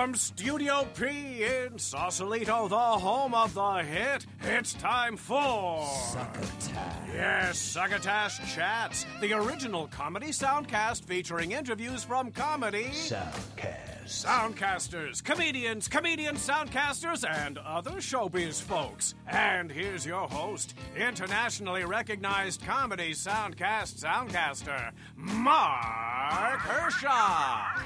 From Studio P in Sausalito, the home of the hit, it's time for Succotash. Yes, Succotash Chats, the original comedy soundcast featuring interviews from comedy Soundcast. soundcasters, comedians, comedian soundcasters, and other showbiz folks. And here's your host, internationally recognized comedy soundcast soundcaster, Mark Hershaw.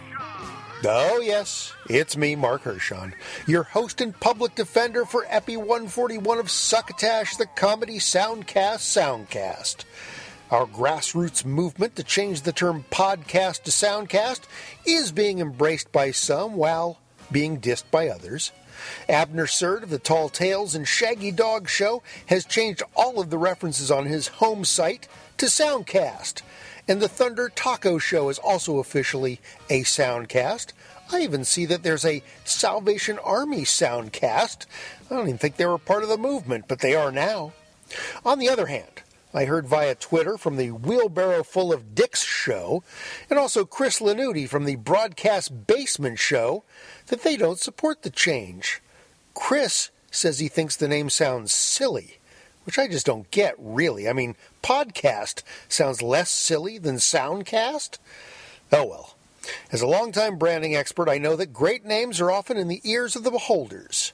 Oh, yes, it's me, Mark Hershon, your host and public defender for Epi 141 of Succotash, the comedy soundcast soundcast. Our grassroots movement to change the term podcast to soundcast is being embraced by some while being dissed by others. Abner Serd of the Tall Tales and Shaggy Dog Show has changed all of the references on his home site to Soundcast. And the Thunder Taco Show is also officially a soundcast. I even see that there's a Salvation Army soundcast. I don't even think they were part of the movement, but they are now. On the other hand, I heard via Twitter from the Wheelbarrow Full of Dicks show, and also Chris Lanuti from the Broadcast Basement show, that they don't support the change. Chris says he thinks the name sounds silly, which I just don't get, really. I mean, podcast sounds less silly than soundcast? Oh well. As a longtime branding expert, I know that great names are often in the ears of the beholders.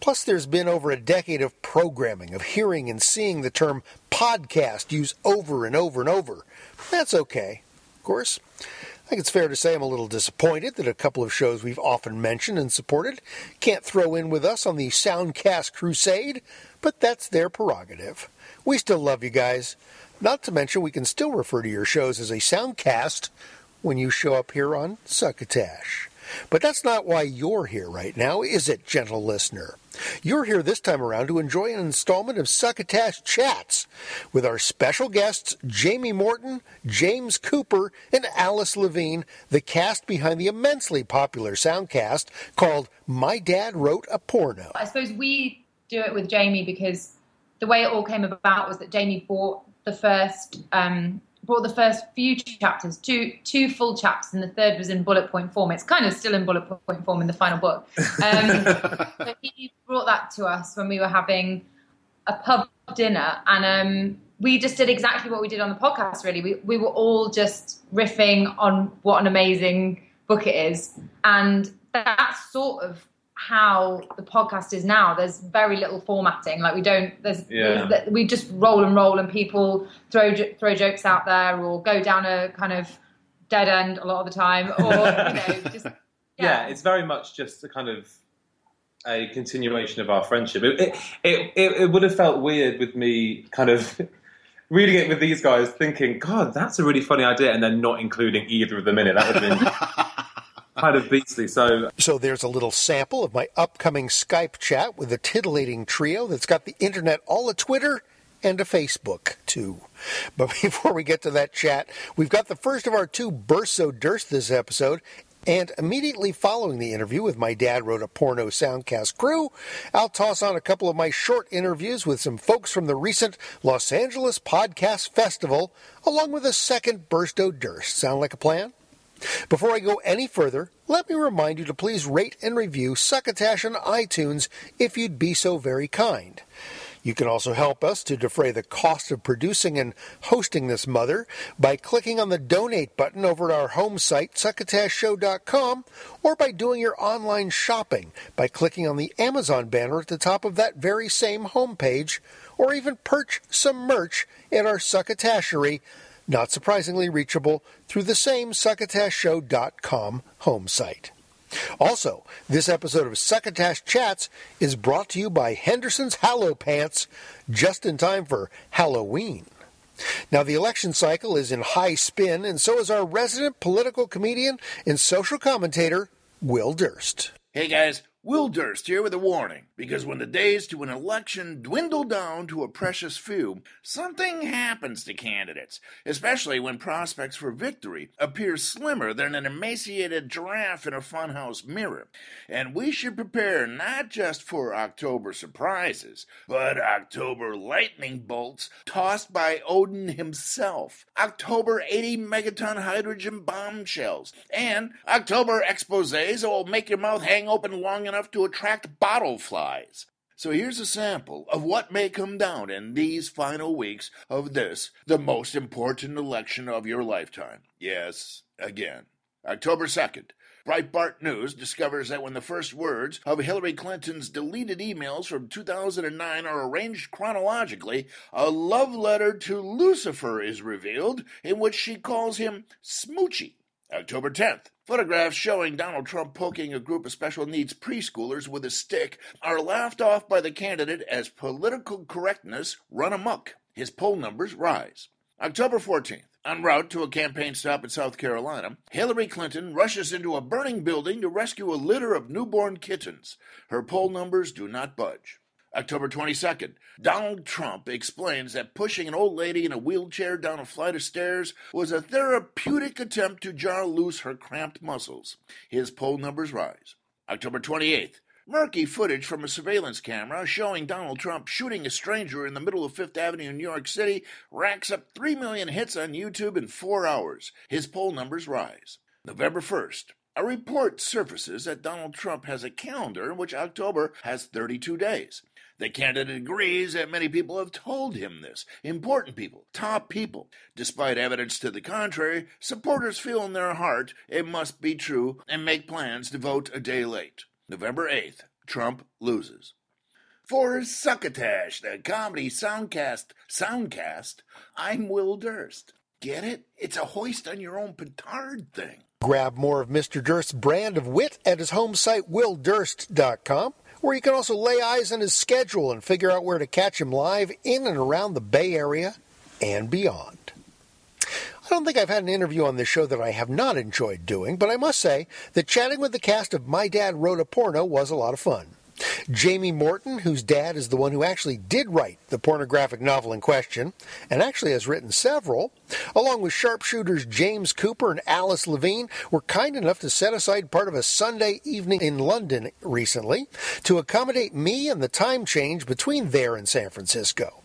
Plus, there's been over a decade of programming, of hearing and seeing the term podcast used over and over and over. That's okay. Of course, I think it's fair to say I'm a little disappointed that a couple of shows we've often mentioned and supported can't throw in with us on the Soundcast Crusade, but that's their prerogative. We still love you guys. Not to mention, we can still refer to your shows as a soundcast when you show up here on Succotash. But that's not why you're here right now, is it, gentle listener? You're here this time around to enjoy an installment of Succotash Chats with our special guests Jamie Morton, James Cooper, and Alice Levine, the cast behind the immensely popular soundcast called My Dad Wrote a Porno. I suppose we do it with Jamie because the way it all came about was that Jamie bought the first um, brought the first few chapters, two two full chapters, and the third was in bullet point form. It's kind of still in bullet point form in the final book. Um, so he brought that to us when we were having a pub dinner, and um, we just did exactly what we did on the podcast. Really, we we were all just riffing on what an amazing book it is, and that's sort of how the podcast is now. There's very little formatting. Like we don't. There's, Yeah. there's we just roll and roll, and people throw throw jokes out there or go down a kind of dead end a lot of the time, or you know, just yeah. it's very much just a kind of a continuation of our friendship. It, it, it, it, it would have felt weird with me kind of reading it with these guys, thinking, God, that's a really funny idea, and then not including either of them in it. That would have been kind of beastly. So So there's a little sample of my upcoming Skype chat with a titillating trio that's got the internet all a Twitter and a Facebook too. But before we get to that chat, we've got the first of our two bursts so durst this episode. And immediately following the interview with my dad wrote a porno soundcast crew, I'll toss on a couple of my short interviews with some folks from the recent Los Angeles Podcast Festival, along with a second burst o' durst. Sound like a plan? Before I go any further, let me remind you to please rate and review Succotash on iTunes if you'd be so very kind. You can also help us to defray the cost of producing and hosting this mother by clicking on the donate button over at our home site, succotashshow.com, or by doing your online shopping by clicking on the Amazon banner at the top of that very same homepage, or even perch some merch at our Succotashery, not surprisingly reachable through the same succotashshow.com home site. Also, this episode of Succotash Chats is brought to you by Henderson's Hallow Pants, just in time for Halloween. Now, the election cycle is in high spin, and so is our resident political comedian and social commentator, Will Durst. Hey guys, Will Durst here with a warning, because when the days to an election dwindle down to a precious few, something happens to candidates, especially when prospects for victory appear slimmer than an emaciated giraffe in a funhouse mirror. And we should prepare not just for October surprises, but October lightning bolts tossed by Odin himself, October 80 megaton hydrogen bombshells, and October exposés that will make your mouth hang open long enough to attract bottle flies. So here's a sample of what may come down in these final weeks of this, the most important election of your lifetime. Yes, again. October 2nd. Breitbart News discovers that when the first words of Hillary Clinton's deleted emails from 2009 are arranged chronologically, a love letter to Lucifer is revealed in which she calls him Smoochie. October 10th. Photographs showing Donald Trump poking a group of special needs preschoolers with a stick are laughed off by the candidate as political correctness run amok. His poll numbers rise. October 14th. En route to a campaign stop in South Carolina, Hillary Clinton rushes into a burning building to rescue a litter of newborn kittens. Her poll numbers do not budge. October 22nd, Donald Trump explains that pushing an old lady in a wheelchair down a flight of stairs was a therapeutic attempt to jar loose her cramped muscles. His poll numbers rise. October 28th, murky footage from a surveillance camera showing Donald Trump shooting a stranger in the middle of Fifth Avenue in New York City racks up 3 million hits on YouTube in four hours. His poll numbers rise. November 1st, a report surfaces that Donald Trump has a calendar in which October has 32 days. The candidate agrees that many people have told him this. Important people, top people. Despite evidence to the contrary, supporters feel in their heart it must be true and make plans to vote a day late. November 8th, Trump loses. For Succotash, the comedy soundcast soundcast, I'm Will Durst. Get it? It's a hoist on your own petard thing. Grab more of Mr. Durst's brand of wit at his home site, willdurst.com, where you can also lay eyes on his schedule and figure out where to catch him live in and around the Bay Area and beyond. I don't think I've had an interview on this show that I have not enjoyed doing, but I must say that chatting with the cast of My Dad Wrote a Porno was a lot of fun. Jamie Morton, whose dad is the one who actually did write the pornographic novel in question, and actually has written several, along with sharpshooters James Cooper and Alice Levine, were kind enough to set aside part of a Sunday evening in London recently to accommodate me and the time change between there and San Francisco.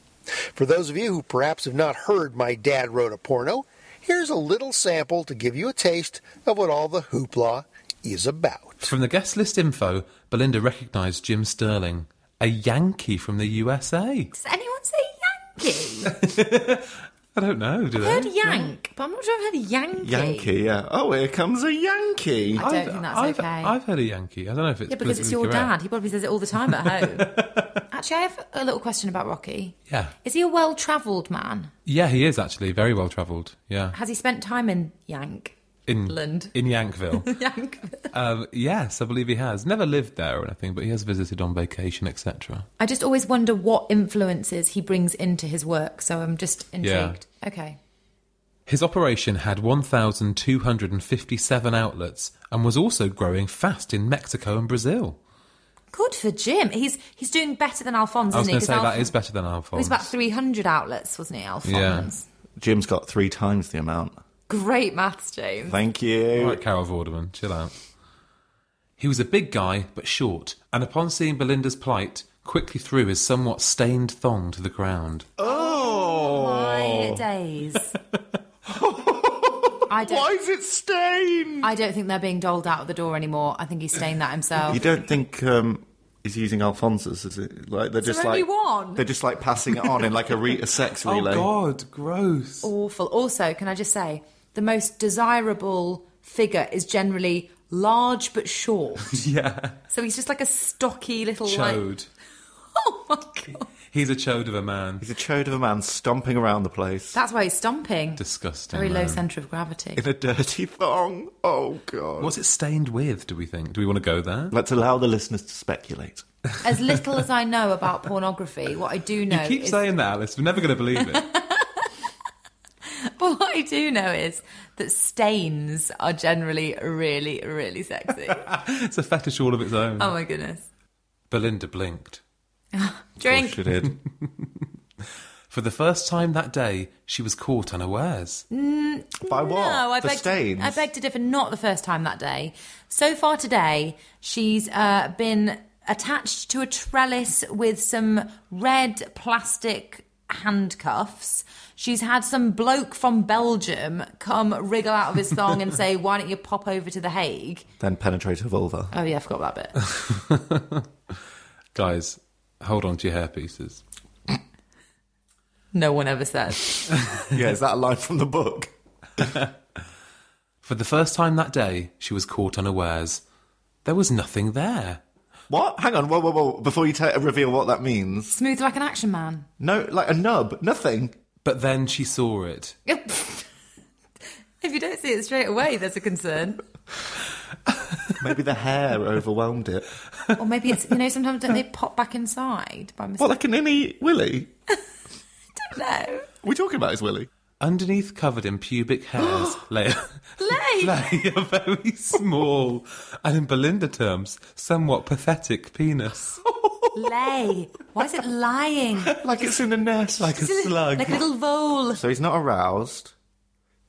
For those of you who perhaps have not heard My Dad Wrote a Porno, here's a little sample to give you a taste of what all the hoopla is about. From the guest list info, Belinda recognised Jim Sterling, a Yankee from the USA. Does anyone say Yankee? I don't know, do I've they? heard Yank, but I'm not sure I've heard Yankee. Yankee, yeah. Oh, here comes a Yankee. I don't think that's I've, okay. I've heard a Yankee. I don't know if it's yeah, because it's your correct. dad. He probably says it all the time at home. Actually, I have a little question about Rocky. Yeah. Is he a well-travelled man? Yeah, he is actually very well travelled. Yeah. Has he spent time in Yank? In Land. in Yankville. Yank. um, yes, I believe he has. Never lived there or anything, but he has visited on vacation, etc. I just always wonder what influences he brings into his work. So I'm just intrigued. Okay. His operation had 1,257 outlets and was also growing fast in Mexico and Brazil. Good for Jim. He's he's doing better than Alphonse, I was isn't he? going to 'Cause say that Alphonse- is better than He Alphonse. was about 300 outlets, wasn't he, Alphonse? Jim's got three times the amount. Great maths, James. Thank you. All right, Carol Vorderman, chill out. He was a big guy, but short, and upon seeing Belinda's plight, quickly threw his somewhat stained thong to the ground. Oh. My days. I don't, Why is it stained? I don't think they're being doled out of the door anymore. I think he's stained that himself. You don't think um, he's using Alphonse's? Is it like they're just there only like one? they're just like passing it on in like a, re- a sex Oh, relay? God, gross. Awful. Also, can I just say, the most desirable figure is generally large but short. Yeah. so he's just like a stocky little like. Chode. Oh my god. He's a chode of a man. He's a chode of a man stomping around the place That's why he's stomping. Disgusting. Very low centre of gravity. in a dirty thong. Oh god! What's it stained with, do we think? Do we want to go there? Let's allow the listeners to speculate. As little as I know about pornography, what I do know You keep is saying that, Alice. We're never going to believe it. But What I do know is that stains are generally really, really sexy. It's a fetish all of its own. oh my goodness. Belinda blinked. Drink. She did. For the first time that day, she was caught unawares. By what? No, I the beg, stains. I beg to differ. Not the first time that day. So far today, she's uh, been attached to a trellis with some red plastic handcuffs. She's had some bloke from Belgium come wriggle out of his thong and say, "Why don't you pop over to the Hague?" Then penetrate her vulva. Oh yeah, I forgot that bit. Guys, hold on to your hairpieces. no one ever said. yeah, is that a line from the book? For the first time that day, she was caught unawares. There was nothing there. What? Hang on, whoa, whoa, whoa. Before you ta reveal what that means. Smooth like an action man. No, like a nub. Nothing. But then she saw it. if you don't see it straight away, there's a concern. Maybe the hair overwhelmed it. Or maybe it's you know sometimes don't they pop back inside by mistake? What, like an innie willy? no. We're talking about his willy? Underneath, covered in pubic hairs, lay, Lay. lay a very small, and in Belinda terms, somewhat pathetic penis. Lay. Why is it lying? Like it's in a nest. Like a slug. Like a little vole. So he's not aroused.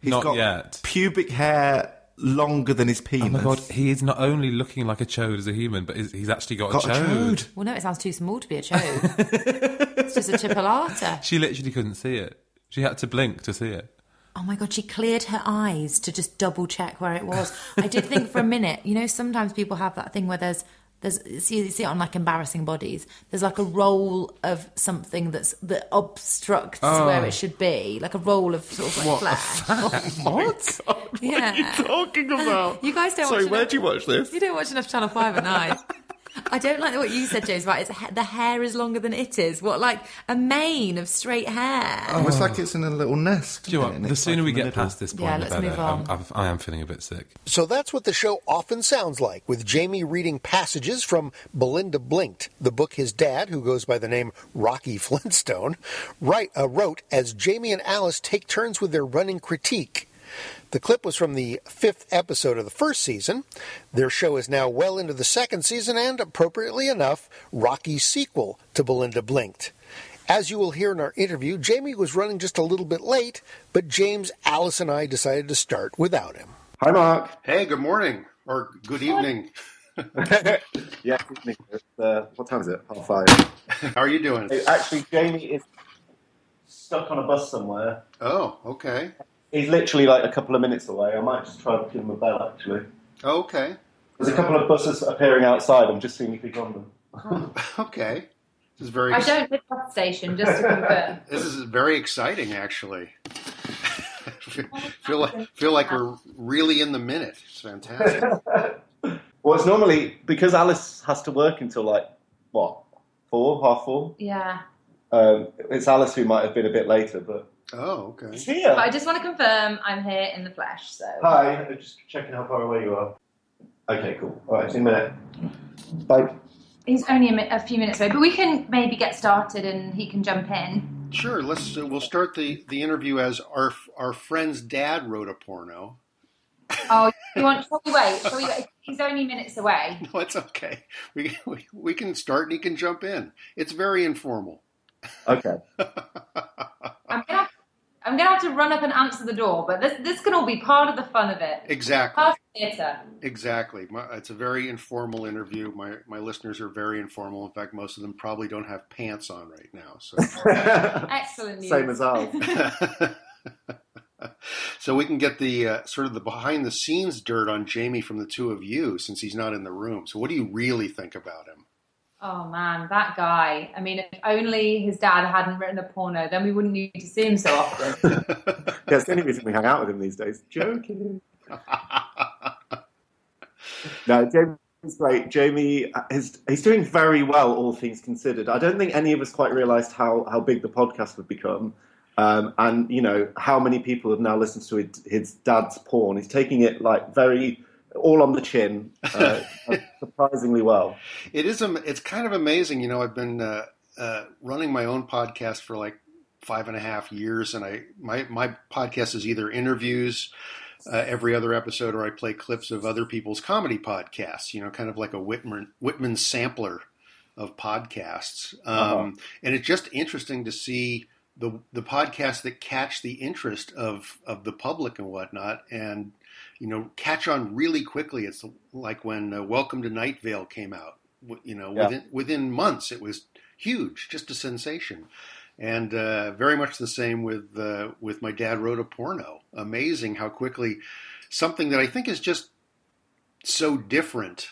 He's Not got yet. pubic hair longer than his penis. Oh my god, he is not only looking like a chode as a human, but he's he's actually got, Got a a chode. chode. Well, no, it sounds too small to be a chode. it's just a chipolata. She literally couldn't see it. She had to blink to see it. Oh my god, she cleared her eyes to just double check where it was. I did think for a minute, you know, sometimes people have that thing where there's there's see, you see it on like embarrassing bodies. There's like a roll of something that's that obstructs oh. where it should be, like a roll of sort of like flesh. What? Yeah. What are you talking about? You guys don't watch. Sorry, where'd enough- you watch this? You don't watch enough Channel Five at night. I don't like what you said, James. Right, it's the hair is longer than it is. What, like a mane of straight hair? Oh, it's like it's in a little nest. Do you know what? The sooner like we the get middle. past this point, Yeah, the let's better. move on. I'm, I'm, I am feeling a bit sick. So that's what the show often sounds like, with Jamie reading passages from Belinda Blinked, the book his dad, who goes by the name Rocky Flintstone, write, uh, wrote as Jamie and Alice take turns with their running critique. The clip was from the fifth episode of the first season. Their show is now well into the second season and, appropriately enough, Rocky's sequel to Belinda Blinked. As you will hear in our interview, Jamie was running just a little bit late, but James, Alice, and I decided to start without him. Hi, Mark. Hey, good morning or good evening. yeah, it's Nick. Uh, what time is it? Half five. How are you doing? Actually, Jamie is stuck on a bus somewhere. Oh, okay. He's literally like a couple of minutes away. I might just try to give him a bell, actually. Okay. There's a couple of buses appearing outside. I'm just seeing if he's on them. Okay. This is very I don't live bus station, just to confirm. this is very exciting actually. feel like feel like we're really in the minute. It's fantastic. Well, it's normally because Alice has to work until like, what, four, half four? Yeah. Um, it's Alice who might have been a bit later, but. Oh, okay. He's here. But I just want to confirm I'm here in the flesh, so. Hi, I'm just checking how far away you are. Okay, cool. All right, see you in a minute. Bye. He's only a, mi- a few minutes away, but we can maybe get started and he can jump in. Sure. Let's uh, we'll start the the interview as our our friend's dad wrote a porno. Oh, you want? Shall we wait? Shall we wait? He's only minutes away. No, it's okay. We, we we can start and he can jump in. It's very informal. Okay. I'm gonna, have, I'm gonna have to run up and answer the door, but this this can all be part of the fun of it. Exactly. Part of theatre. Exactly. My, it's a very informal interview. My my listeners are very informal. In fact, most of them probably don't have pants on right now. So Excellent news. Same as ours. so we can get the uh, sort of the behind the scenes dirt on Jamie from the two of you since he's not in the room. So what do you really think about him? Oh man, that guy. I mean, if only his dad hadn't written a porno, then we wouldn't need to see him so often. It's the only reason we hang out with him these days. Joking. no, Jamie's great. Jamie is he's doing very well, all things considered. I don't think any of us quite realised how, how big the podcast would become. Um, and you know how many people have now listened to his, his dad's porn. He's taking it like very all on the chin, uh, surprisingly well. It is. It's kind of amazing. You know, I've been uh, uh, running my own podcast for like five and a half years, and I my my podcast is either interviews uh, every other episode, or I play clips of other people's comedy podcasts. You know, kind of like a Whitman Whitman sampler of podcasts, um, Uh-huh. and it's just interesting to see the the podcasts that catch the interest of of the public and whatnot, and you know catch on really quickly. It's like when uh, Welcome to Night Vale came out. You know, Yeah. within within months, it was huge, just a sensation. And uh, very much the same with uh, with my dad wrote a porno. Amazing how quickly something that I think is just so different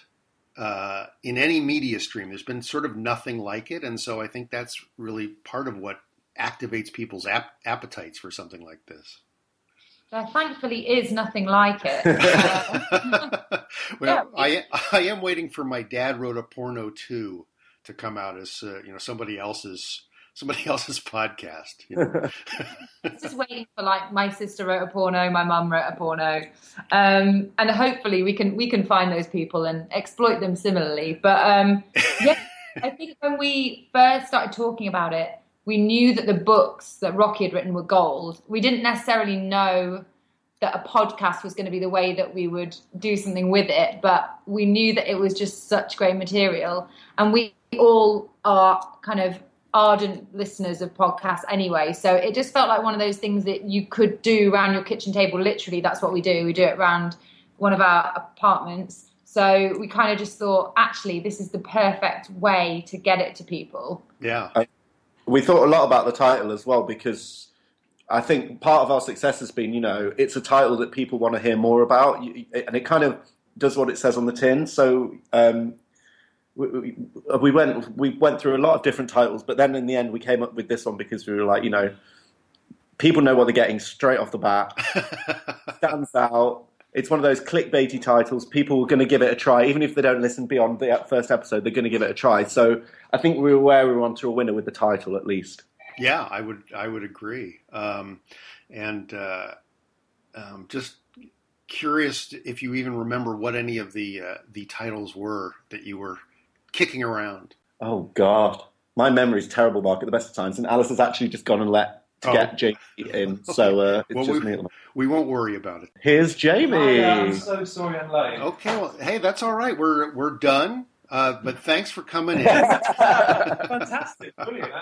uh, in any media stream. There's been sort of nothing like it, and so I think that's really part of what activates people's ap- appetites for something like this. There thankfully is nothing like it. Uh, well, I I am waiting for my dad wrote a porno too to come out as uh, you know somebody else's somebody else's podcast. You know? Just waiting for like my sister wrote a porno, my mum wrote a porno, um, and hopefully we can we can find those people and exploit them similarly. But um, yeah, I think when we first started talking about it, we knew that the books that Rocky had written were gold. We didn't necessarily know that a podcast was going to be the way that we would do something with it, but we knew that it was just such great material, and we all are kind of ardent listeners of podcasts anyway. So it just felt like one of those things that you could do around your kitchen table. Literally, that's what we do. We do it around one of our apartments. So we kind of just thought, actually, this is the perfect way to get it to people. yeah, we thought a lot about the title as well because I think part of our success has been, you know, it's a title that people want to hear more about, and it kind of does what it says on the tin. So um, we, we, we went we went through a lot of different titles, but then in the end we came up with this one because we were like, you know, people know what they're getting straight off the bat, stands out. It's one of those clickbaity titles. People are going to give it a try, even if they don't listen beyond the first episode. They're going to give it a try. So I think we were where we were onto a winner with the title, at least. yeah, I would I would agree. Um, and uh, um, just curious if you even remember what any of the uh, the titles were that you were kicking around. Oh God, my memory's terrible, Mark. At the best of times, and Alice has actually just gone and let to Oh. get Jamie in, so uh, it's Well, just we- me. At. We won't worry about it. Here's Jamie. I'm so sorry I'm late. Okay, well, hey, that's all right. We're we're done. Uh, but thanks for coming in. Fantastic, brilliant.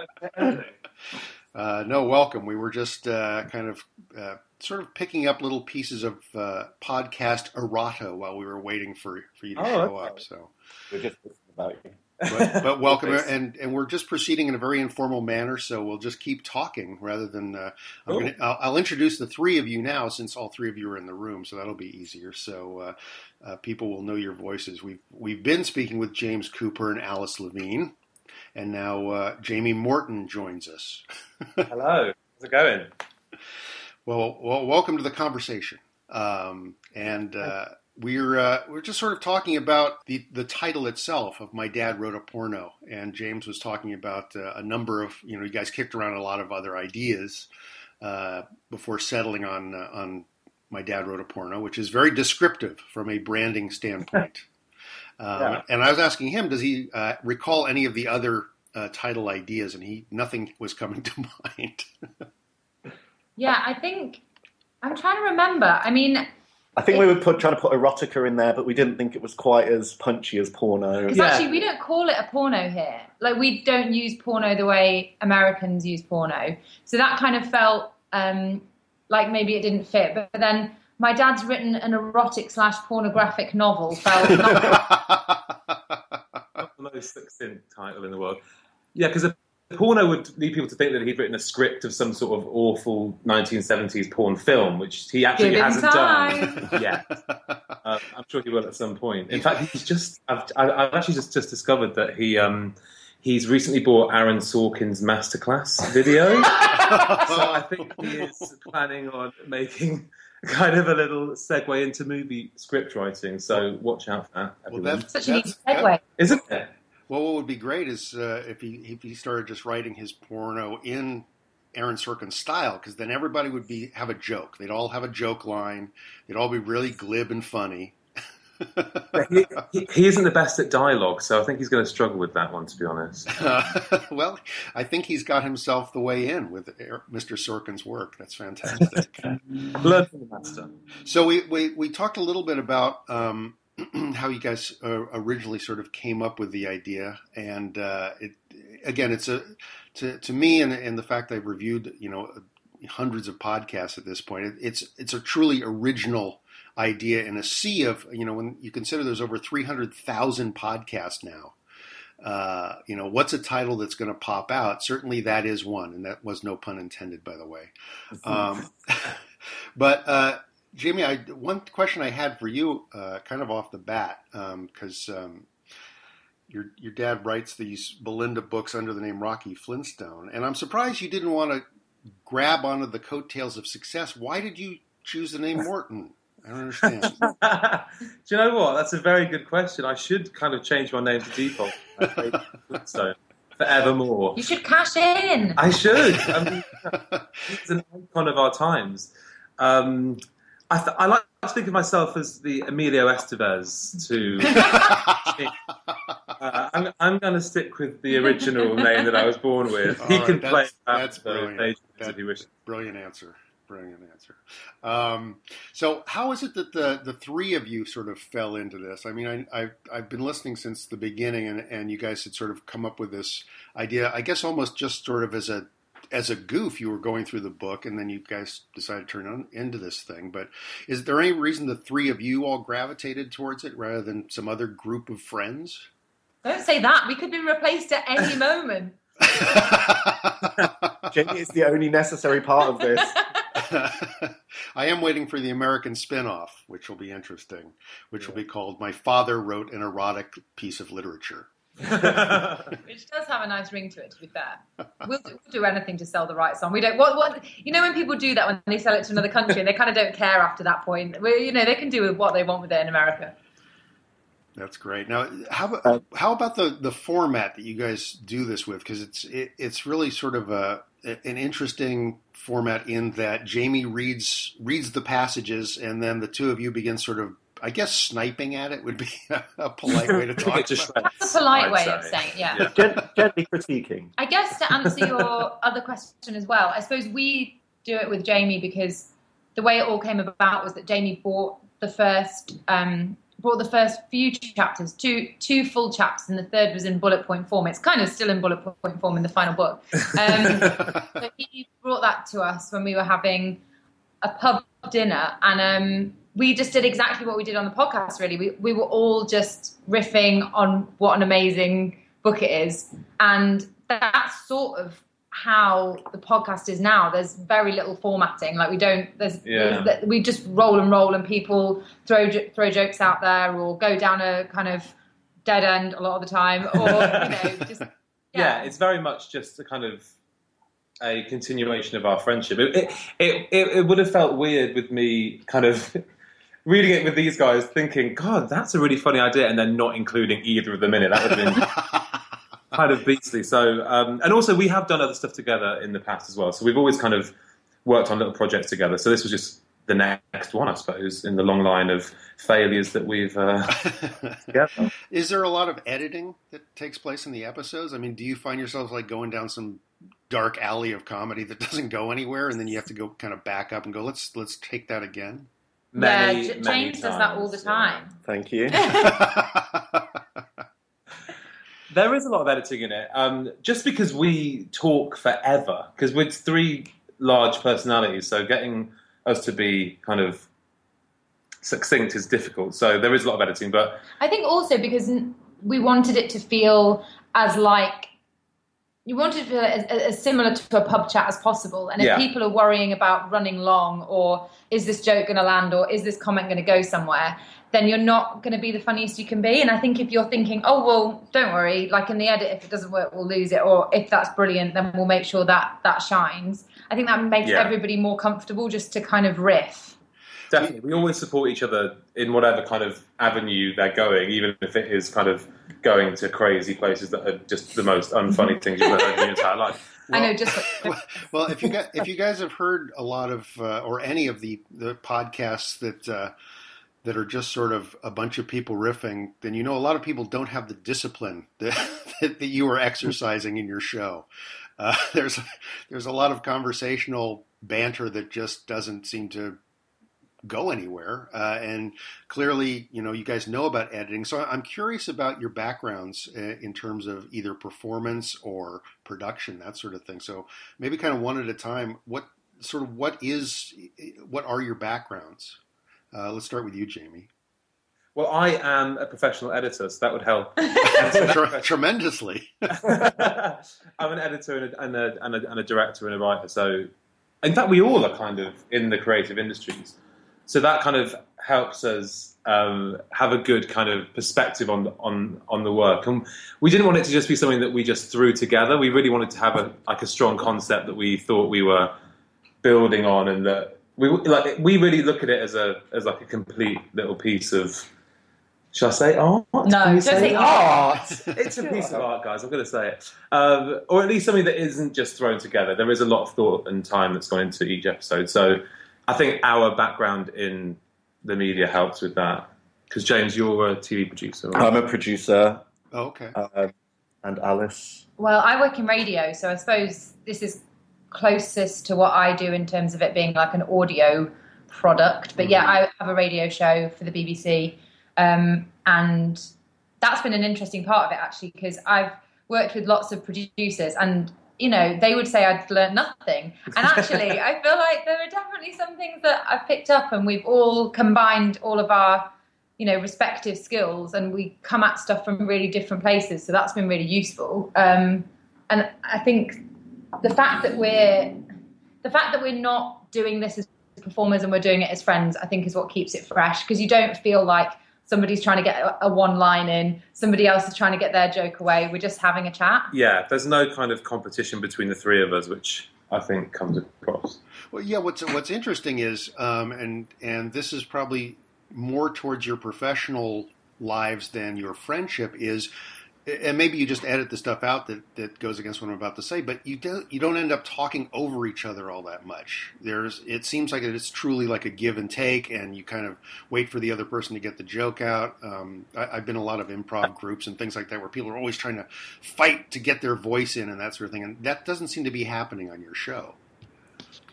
Uh, no, welcome. We were just uh, kind of uh, sort of picking up little pieces of uh, podcast errata while we were waiting for, for you to Oh, show okay. up. So, We're just about you. But, but welcome, Nice. and and we're just proceeding in a very informal manner. So we'll just keep talking rather than uh, I'm Cool. gonna, I'll, I'll introduce the three of you now, since all three of you are in the room. So that'll be easier. So uh, uh, people will know your voices. We've we've been speaking with James Cooper and Alice Levine, and now uh, Jamie Morton joins us. Hello, how's it going? Well, well, welcome to the conversation. Um, and uh, we're uh, we're just sort of talking about the the title itself of my dad wrote a porno, and James was talking about uh, a number of you know you guys kicked around a lot of other ideas uh, before settling on uh, on my dad wrote a porno, which is very descriptive from a branding standpoint. Um, Yeah. And I was asking him, does he uh, recall any of the other uh, title ideas? And he nothing was coming to mind. Yeah, I think I'm trying to remember. I mean, I think we were put, trying to put erotica in there, but we didn't think it was quite as punchy as porno. Because Yeah. actually, we don't call it a porno here. Like, we don't use porno the way Americans use porno. So that kind of felt um, like maybe it didn't fit. But, then my dad's written an erotic slash pornographic novel. Felt not, Not the most succinct title in the world. Yeah, because a porno would lead people to think that he'd written a script of some sort of awful 1970s porn film, which he actually Give hasn't time. done yet. Uh, I'm sure he will at some point. In fact, he's just. I've, I- I've actually just, just discovered that he. Um, He's recently bought Aaron Sorkin's masterclass video, so I think he is planning on making kind of a little segue into movie script writing. So watch out for that. Well, that's, such a neat segue. Isn't it? Well, what would be great is uh, if he if he started just writing his porno in Aaron Sorkin style, because then everybody would be have a joke. They'd all have a joke line. They'd all be really glib and funny. he, he, he isn't the best at dialogue, so I think he's going to struggle with that one, to be honest. well, I think he's got himself the way in with Mr. Sorkin's work. That's fantastic. Learn from the master. So we, we, we talked a little bit about um, how you guys uh, originally sort of came up with the idea, and uh, it again, it's a to to me, and, and the fact I've reviewed, you know, hundreds of podcasts at this point, it's it's a truly original idea in a sea of you know when you consider there's over 300,000 podcasts now. Uh, you know, what's a title that's going to pop out? Certainly, that is one, and that was no pun intended, by the way. Um, but uh, Jamie, I, one question I had for you, uh, kind of off the bat, because um, um, your your dad writes these Belinda books under the name Rocky Flintstone, and I'm surprised you didn't want to grab onto the coattails of success. Why did you choose the name Morton? I don't understand. Do you know what? That's a very good question. I should kind of change my name to default. Flintstone forevermore. You should cash in. I should. I mean, it's an icon of our times. Um, I, th- I, like to think of myself as the Emilio Estevez to. uh, I'm, I'm going to stick with the original name that I was born with. All he right, can that's, play That's brilliant. That- he brilliant answer. Brilliant answer. Um, so, how is it that the the three of you sort of fell into this? I mean, I, I've I've been listening since the beginning, and and you guys had sort of come up with this idea. I guess almost just sort of as a as a goof, you were going through the book, and then you guys decided to turn on into this thing. But is there any reason the three of you all gravitated towards it rather than some other group of friends? Don't say that. We could be replaced at any moment. Jamie is the only necessary part of this. I am waiting for the American spin-off, which will be interesting, which will be called "My Father Wrote an Erotic Piece of Literature." Which does have a nice ring to it, to be fair. We'll do, we'll do anything to sell the rights on. We don't. What? What? You know, when people do that when they sell it to another country, and they kind of don't care after that point. We, you know, they can do with what they want with it in America. That's great. Now, how about uh, how about the the format that you guys do this with? Because it's it, it's really sort of a an interesting format in that Jamie reads reads the passages, and then the two of you begin sort of, I guess, sniping at it would be a polite way to talk. Just. That's a polite way say. of saying, it, yeah. Yeah. Gen- gently critiquing. I guess to answer your other question as well, I suppose we do it with Jamie because the way it all came about was that Jamie bought the first um, brought the first few chapters, two two full chapters, and the third was in bullet point form. It's kind of still in bullet point form in the final book. Um, so he brought that to us when we were having a pub dinner, and um, we just did exactly what we did on the podcast. Really, we we were all just riffing on what an amazing book it is, and that's sort of how the podcast is now. There's very little formatting. Like we don't. There's, Yeah. there's we just roll and roll, and people throw throw jokes out there or go down a kind of dead end a lot of the time, or you know, just yeah, it's very much just a kind of a continuation of our friendship. It, it, it, it would have felt weird with me kind of reading it with these guys, thinking, God, that's a really funny idea, and then not including either of them in it. That would have been kind of beastly. So, um, and also we have done other stuff together in the past as well. So we've always kind of worked on little projects together. So this was just the next one, I suppose, in the long line of failures that we've. Uh, together. Is there a lot of editing that takes place in the episodes? I mean, do you find yourselves like going down some dark alley of comedy that doesn't go anywhere, and then you have to go kind of back up and go, let's let's take that again? Many, yeah, J- many James does that all the times, time. Thank you. There is a lot of editing in it, um, just because we talk forever. Because we're three large personalities, so getting us to be kind of succinct is difficult. So there is a lot of editing, but I think also because we wanted it to feel as like you wanted it to feel as, as similar to a pub chat as possible. And if Yeah. people are worrying about running long, or is this joke going to land, or is this comment going to go somewhere, then you're not going to be the funniest you can be. And I think if you're thinking, oh well, don't worry, like in the edit, if it doesn't work, we'll lose it, or if that's brilliant, then we'll make sure that that shines. I think that makes Yeah. everybody more comfortable just to kind of riff. definitely we always support each other in whatever kind of avenue they're going, even if it is kind of going to crazy places that are just the most unfunny things you've ever heard in your entire life. I know, just well, if you guys, if you guys have heard a lot of uh, or any of the the podcasts that uh, that are just sort of a bunch of people riffing, then you know a lot of people don't have the discipline that, that you are exercising in your show. Uh, there's there's a lot of conversational banter that just doesn't seem to go anywhere. Uh, and clearly, you know, you guys know about editing. So I'm curious about your backgrounds uh, in terms of either performance or production, that sort of thing. So maybe kind of one at a time. What sort of what is what are your backgrounds? Uh, let's start with you, Jamie. Well, I am a professional editor, so that would help. Tremendously. I'm an editor and a, and, a, and, a, and a director and a writer. So, in fact, we all are kind of in the creative industries. So that kind of helps us um, have a good kind of perspective on on on the work. And we didn't want it to just be something that we just threw together. We really wanted to have a like a strong concept that we thought we were building on, and that we like we really look at it as a as like a complete little piece of. Shall I say art? No, don't say art. it's a piece of art, guys. I'm going to say it, um, or at least something that isn't just thrown together. There is a lot of thought and time that's gone into each episode. So I think our background in the media helps with that. Because James, you're a TV producer. Right? I'm a producer. Oh, okay. Um, and Alice. Well, I work in radio, so I suppose this is closest to what I do in terms of it being like an audio product. But yeah, I have a radio show for the BBC, um, and that's been an interesting part of it actually because I've worked with lots of producers and. You know, they would say I'd learned nothing. And actually, I feel like there are definitely some things that I've picked up, and we've all combined all of our you know respective skills and we come at stuff from really different places. So that's been really useful. Um, and i think the fact that we're the fact that we're not doing this as performers and we're doing it as friends i think is what keeps it fresh. Because you don't feel like somebody's trying to get a, a one line in somebody else is trying to get their joke away we're just having a chat Yeah, there's no kind of competition between the three of us, which I think comes across. Well, yeah. What's what's interesting is, um, and and this is probably more towards your professional lives than your friendship is. And maybe you just edit the stuff out that, that goes against what I'm about to say, but you don't you don't end up talking over each other all that much. There's it seems like it's truly like a give and take, and you kind of wait for the other person to get the joke out. Um, I, I've been in a lot of improv groups and things like that where people are always trying to fight to get their voice in and that sort of thing, and that doesn't seem to be happening on your show.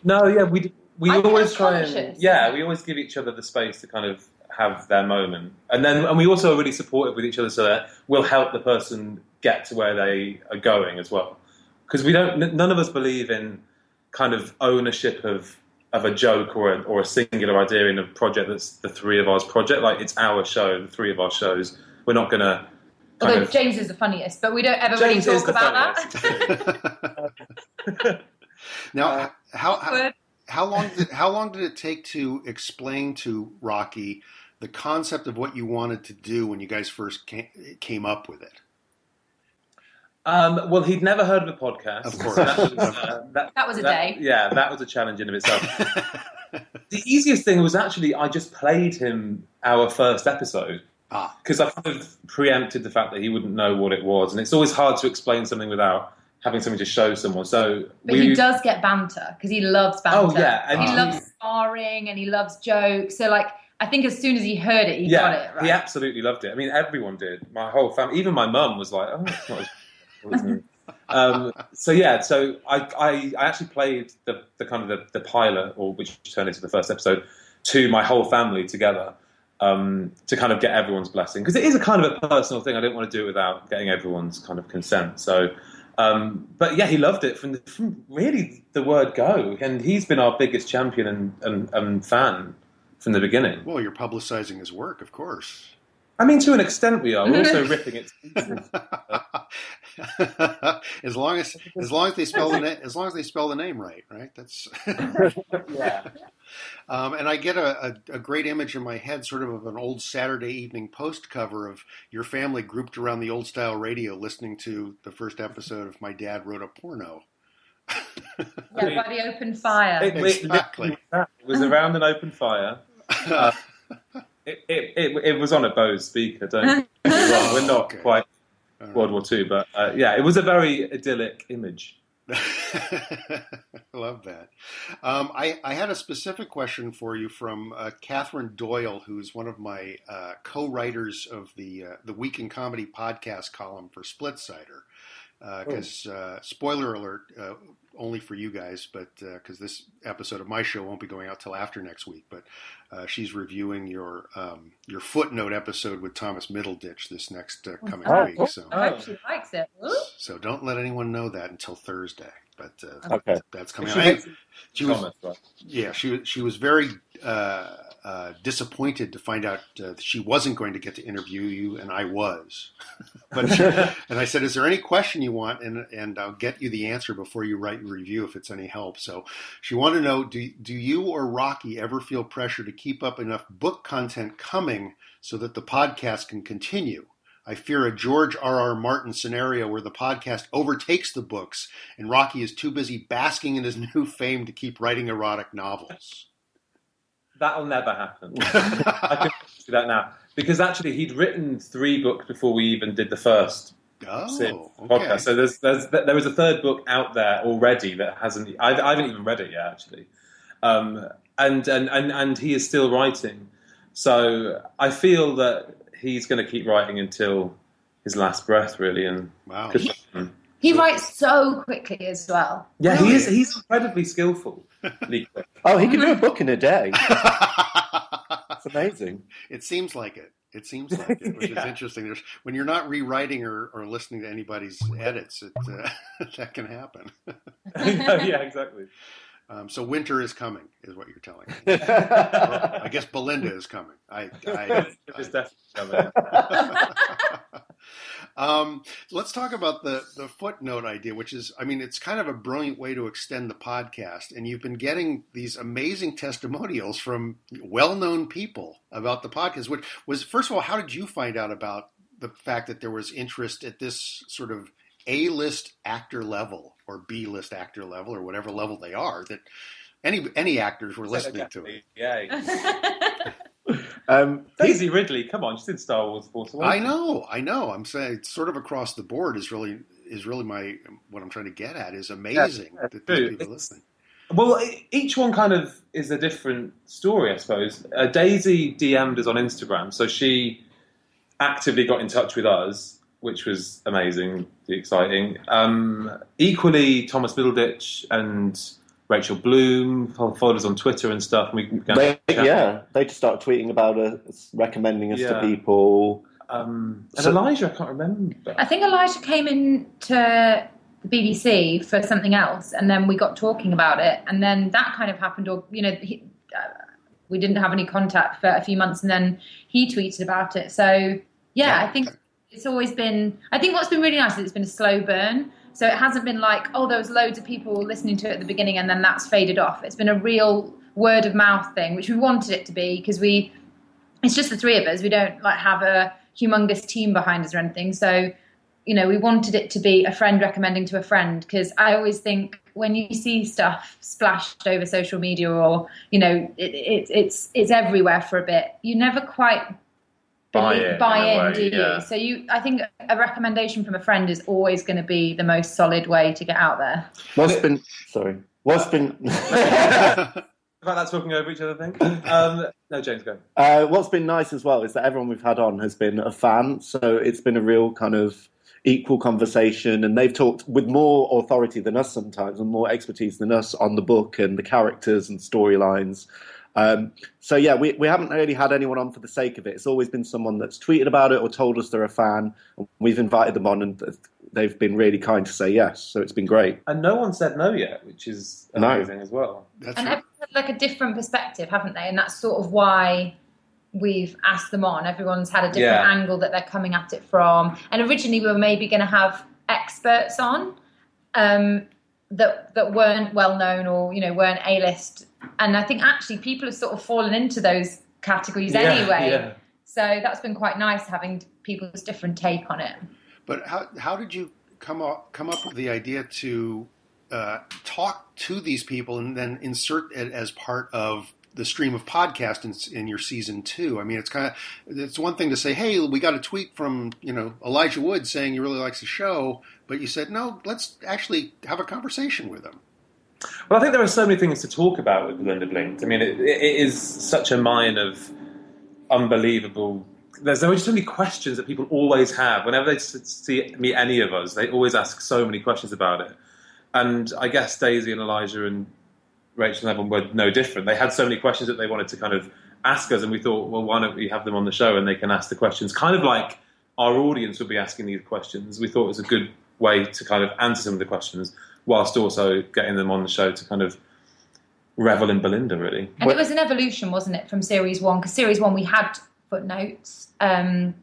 No, yeah, we we I feel always try and yeah, we always give each other the space to kind of have their moment, and then and we also are really supportive with each other, so that we'll help the person get to where they are going as well. Because we don't, none of us believe in kind of ownership of of a joke or a, or a singular idea in a project that's the three of ours project. Like it's our show, the three of our shows. We're not gonna. Although of, james is the funniest but we don't ever James really is talk the about that Now, how, how how long did how long did it take to explain to Rocky the concept of what you wanted to do when you guys first came, came up with it? Um, well, he'd never heard of a podcast. Of course. So that, was, uh, that, That was a day. Yeah, that was a challenge in of itself. the easiest thing was actually I just played him our first episode Ah, because I kind of preempted the fact that he wouldn't know what it was, and it's always hard to explain something without having something to show someone. So But we, he does get banter because he loves banter. Oh, yeah, and he he- loves sparring and he loves jokes. So like, I think as soon as he heard it, he yeah, got it right. he absolutely loved it. I mean, everyone did. My whole family, even my mum, was like, "Oh, it's not as um, so yeah, so I, I, I actually played the, the kind of the, the pilot, or which turned into the first episode, to my whole family together um, to kind of get everyone's blessing because it is a kind of a personal thing. I didn't want to do it without getting everyone's kind of consent. So, um, but yeah, he loved it from the, from really the word go, and he's been our biggest champion and, and, and fan from the beginning. well, you're publicizing his work, of course. I mean, to an extent, we are. We're also ripping it. as long as as long as they spell the na- as long as they spell the name right, right? That's yeah. Um, and I get a, a, a great image in my head, sort of of an old Saturday Evening Post cover of your family grouped around the old style radio, listening to the first episode of My Dad Wrote a Porno. Yeah, by the open fire. It, it- Exactly. it was around an open fire. Uh, it, it, it, it was on a Bose speaker. Don't get me. We're not Okay. quite All right. World War Two, but uh, yeah, it was a very idyllic image. I love that. Um, I, I, had a specific question for you from uh, Catherine Doyle, who's one of my uh, co-writers of the uh, the Week in Comedy podcast column for Splitsider. Because uh, oh. uh, spoiler alert, uh, only for you guys, but because this episode of my show won't be going out till after next week. But she's reviewing your um, your footnote episode with Thomas Middleditch this next coming oh, week. So I hope she likes it. So don't let anyone know that until Thursday. But uh, okay. that's coming. She, she was, yeah, she she was very uh, uh, disappointed to find out uh, she wasn't going to get to interview you, and I was. but and I said, "Is there any question you want?" And and I'll get you the answer before you write your review if it's any help. So she wanted to know: Do do you or Rocky ever feel pressure to keep up enough book content coming so that the podcast can continue? I fear a George R. R. Martin scenario where the podcast overtakes the books and Rocky is too busy basking in his new fame to keep writing erotic novels. That'll never happen. I can see that now. Because actually, he'd written three books before we even did the first oh, podcast. Okay. So there's, there's there was a third book out there already that hasn't. I, I haven't even read it yet, actually. Um, and, and and and he is still writing. So I feel that he's going to keep writing until his last breath, really. And wow, he, he writes so quickly as well. Yeah, he is. He's incredibly skillful. oh, he can do a book in a day. It's amazing. It seems like it. It seems like it, which yeah. is interesting. There's, when you're not rewriting or, or listening to anybody's edits, it, uh, that can happen. yeah, exactly. Um, so winter is coming, is what you're telling me. well, I guess Belinda is coming. I, I, it's definitely coming. Um, let's talk about the the footnote idea, which is, I mean, it's kind of a brilliant way to extend the podcast. And you've been getting these amazing testimonials from well-known people about the podcast. Which was, first of all, how did you find out about the fact that there was interest at this sort of a list actor level or B list actor level or whatever level they are that any any actors were listening to it. Yeah. um, Daisy Ridley, come on, she's in Star Wars Force I know, I know. I'm saying it's sort of across the board is really is really my what I'm trying to get at is amazing yeah, that these people are listening. Well, each one kind of is a different story, I suppose. Uh, Daisy DM'd us on Instagram, so she actively got in touch with us which was amazing, exciting. Um, equally, Thomas Middleditch and Rachel Bloom followed us on Twitter and stuff. And we they, yeah, they just started tweeting about us, recommending us yeah. to people. Um, and so, Elijah, I can't remember. I think Elijah came in to the BBC for something else, and then we got talking about it, and then that kind of happened. Or you know, he, uh, we didn't have any contact for a few months, and then he tweeted about it. So yeah, yeah. I think it's always been i think what's been really nice is it's been a slow burn so it hasn't been like oh there was loads of people listening to it at the beginning and then that's faded off. It's been a real word of mouth thing which we wanted it to be because we it's just the three of us. We don't like have a humongous team behind us or anything. So you know we wanted it to be a friend recommending to a friend because i always think when you see stuff splashed over social media or you know it, it, it's it's everywhere for a bit you never quite buy in, buy in, way, do you? Yeah. So you, I think a recommendation from a friend is always going to be the most solid way to get out there. What's been sorry? What's been? about that talking over each other thing. Um, no, James, go. Uh, what's been nice as well is that everyone we've had on has been a fan, so it's been a real kind of equal conversation, and they've talked with more authority than us sometimes, and more expertise than us on the book and the characters and storylines. Um, so yeah, we, we haven't really had anyone on for the sake of it. It's always been someone that's tweeted about it or told us they're a fan. We've invited them on, and they've been really kind to say yes. So it's been great. And no one said no yet, which is amazing no. as well. That's and right. like a different perspective, haven't they? And that's sort of why we've asked them on. Everyone's had a different yeah. angle that they're coming at it from. And originally, we were maybe going to have experts on. Um, that that weren't well known or you know weren't A list and I think actually people have sort of fallen into those categories yeah, anyway. Yeah. So that's been quite nice having people's different take on it. But how how did you come up come up with the idea to uh, talk to these people and then insert it as part of the stream of podcast in, in your season two. I mean, it's kind of it's one thing to say, "Hey, we got a tweet from you know Elijah Wood saying he really likes the show," but you said, "No, let's actually have a conversation with him." Well, I think there are so many things to talk about with Belinda Blinked. I mean, it, it is such a mine of unbelievable. There's always so many questions that people always have. Whenever they see meet any of us, they always ask so many questions about it. And I guess Daisy and Elijah and Rachel and Evan were no different. They had so many questions that they wanted to kind of ask us, and we thought, well, why don't we have them on the show and they can ask the questions, kind of like our audience would be asking these questions. We thought it was a good way to kind of answer some of the questions whilst also getting them on the show to kind of revel in Belinda, really. And it was an evolution, wasn't it, from series one? Because series one we had footnotes, um,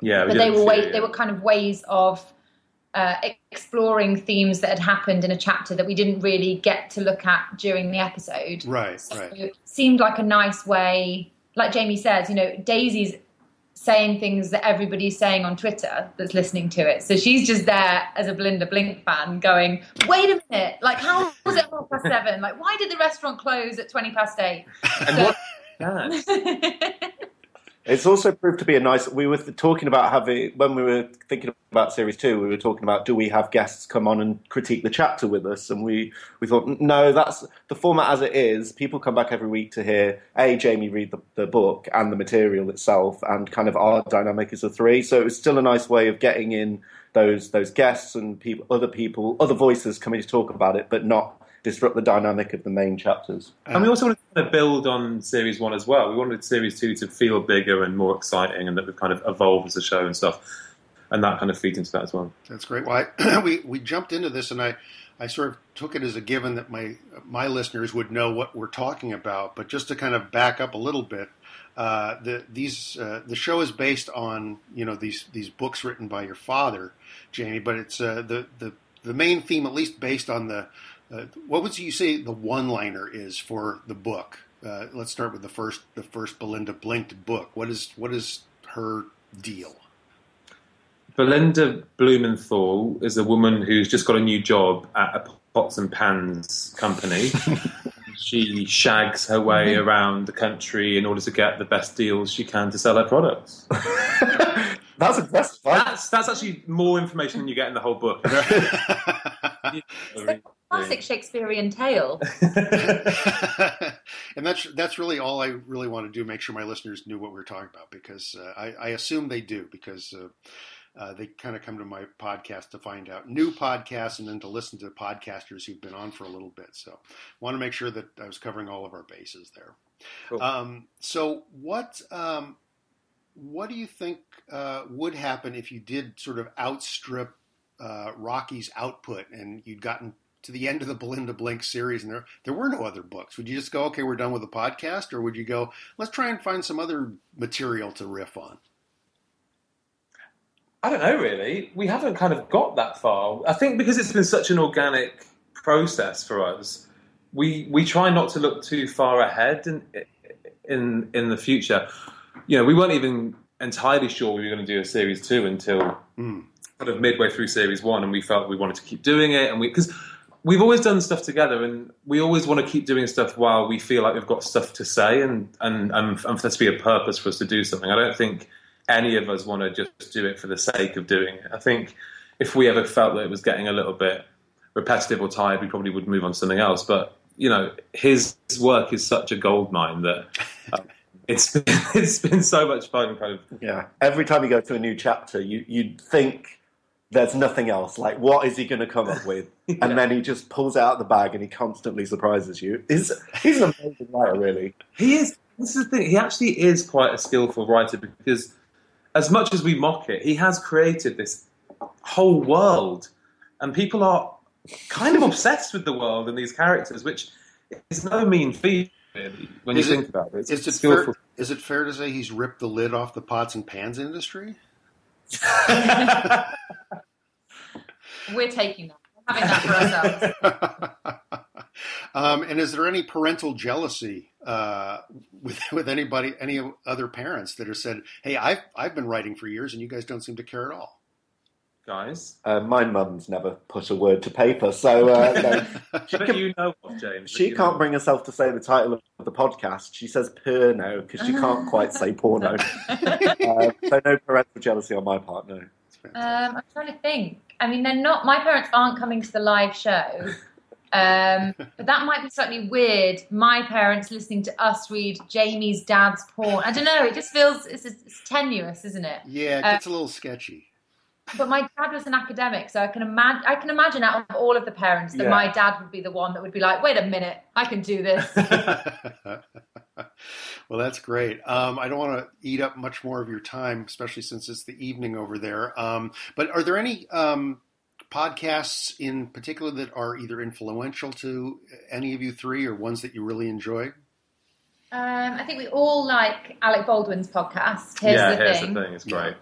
yeah, we but they were way, yeah. they were kind of ways of uh, exploring themes that had happened in a chapter that we didn't really get to look at during the episode. Right, So right. it seemed like a nice way, like Jamie says, you know, Daisy's saying things that everybody's saying on Twitter that's listening to it. So she's just there as a Belinda Blink fan going, wait a minute, like how was it half past seven? Like why did the restaurant close at 20 past eight? And So- what? It's also proved to be a nice. We were talking about having when we were thinking about series two. We were talking about do we have guests come on and critique the chapter with us, and we we thought no, that's the format as it is. People come back every week to hear a Jamie read the, the book and the material itself, and kind of our dynamic as a three. So it was still a nice way of getting in those those guests and people, other people, other voices coming to talk about it, but not disrupt the dynamic of the main chapters. And we also wanted to kind of build on series one as well. We wanted series two to feel bigger and more exciting, and that we've kind of evolved as a show and stuff. And that kind of feeds into that as well. That's great. Well, I, we we jumped into this, and I I sort of took it as a given that my my listeners would know what we're talking about. But just to kind of back up a little bit, uh, the these uh, the show is based on you know these these books written by your father, Jamie. But it's uh, the the the main theme, at least based on the uh, what would you say the one liner is for the book? Uh, let's start with the first the first Belinda Blinked book. What is what is her deal? Belinda Blumenthal is a woman who's just got a new job at a pots and pans company. she shags her way around the country in order to get the best deals she can to sell her products. That's impressive. That's that's actually more information than you get in the whole book. Classic Shakespearean tale. and that's that's really all I really want to do. Make sure my listeners knew what we were talking about because uh, I, I assume they do because uh, uh, they kind of come to my podcast to find out new podcasts and then to listen to podcasters who've been on for a little bit. So, want to make sure that I was covering all of our bases there. Cool. Um, so, what um, what do you think uh, would happen if you did sort of outstrip uh, Rocky's output and you'd gotten to the end of the Belinda Blink series and there there were no other books? Would you just go, okay, we're done with the podcast, or would you go, let's try and find some other material to riff on? I don't know, really. We haven't kind of got that far. I think because it's been such an organic process for us, we we try not to look too far ahead in in in the future. You know, we weren't even entirely sure we were going to do a series two until Mm. kind of midway through series one, and we felt we wanted to keep doing it, and we because we've always done stuff together, and we always want to keep doing stuff while we feel like we've got stuff to say, and and and, for there to be a purpose for us to do something. I don't think any of us want to just do it for the sake of doing it. I think if we ever felt that it was getting a little bit repetitive or tired, we probably would move on to something else. But you know, his work is such a gold mine that. Um, it's been, it's been so much fun, kind of Yeah. Every time you go to a new chapter, you you'd think there's nothing else. Like, what is he going to come up with? And then he just pulls out the bag and he constantly surprises you. He's he's an amazing writer, really. He is. This is the thing. He actually is quite a skillful writer because, as much as we mock it, he has created this whole world, and people are kind of obsessed with the world and these characters, which is no mean feat, really, when Is you it- think about it. It's Is it skillful. fair? Is it fair to say he's ripped the lid off the pots and pans industry? We're taking that. We're having that for ourselves. um, and is there any parental jealousy uh, with with anybody, any other parents that have said, "Hey, I've I've been writing for years, and you guys don't seem to care at all"? Guys. Uh, my mum's never put a word to paper, so uh, no, She bet you know of James. she can't know. bring herself to say the title of the podcast. She says porno because she can't quite say porno. uh, so no parental jealousy on my part, no. Um, I'm trying to think. I mean, they're not. My parents aren't coming to the live show, um, but that might be slightly weird. My parents listening to us read Jamie's dad's porn. I don't know. It just feels it's, it's tenuous, isn't it? Yeah, it gets a little sketchy. But my dad was an academic, so I can imagine. I can imagine out of all of the parents that Yeah. my dad would be the one that would be like, "Wait a minute, I can do this." well, that's great. Um, I don't want to eat up much more of your time, especially since it's the evening over there. Um, but are there any um, podcasts in particular that are either influential to any of you three or ones that you really enjoy? Um, I think we all like Alec Baldwin's podcast. Here's yeah, the here's thing. the thing. It's great.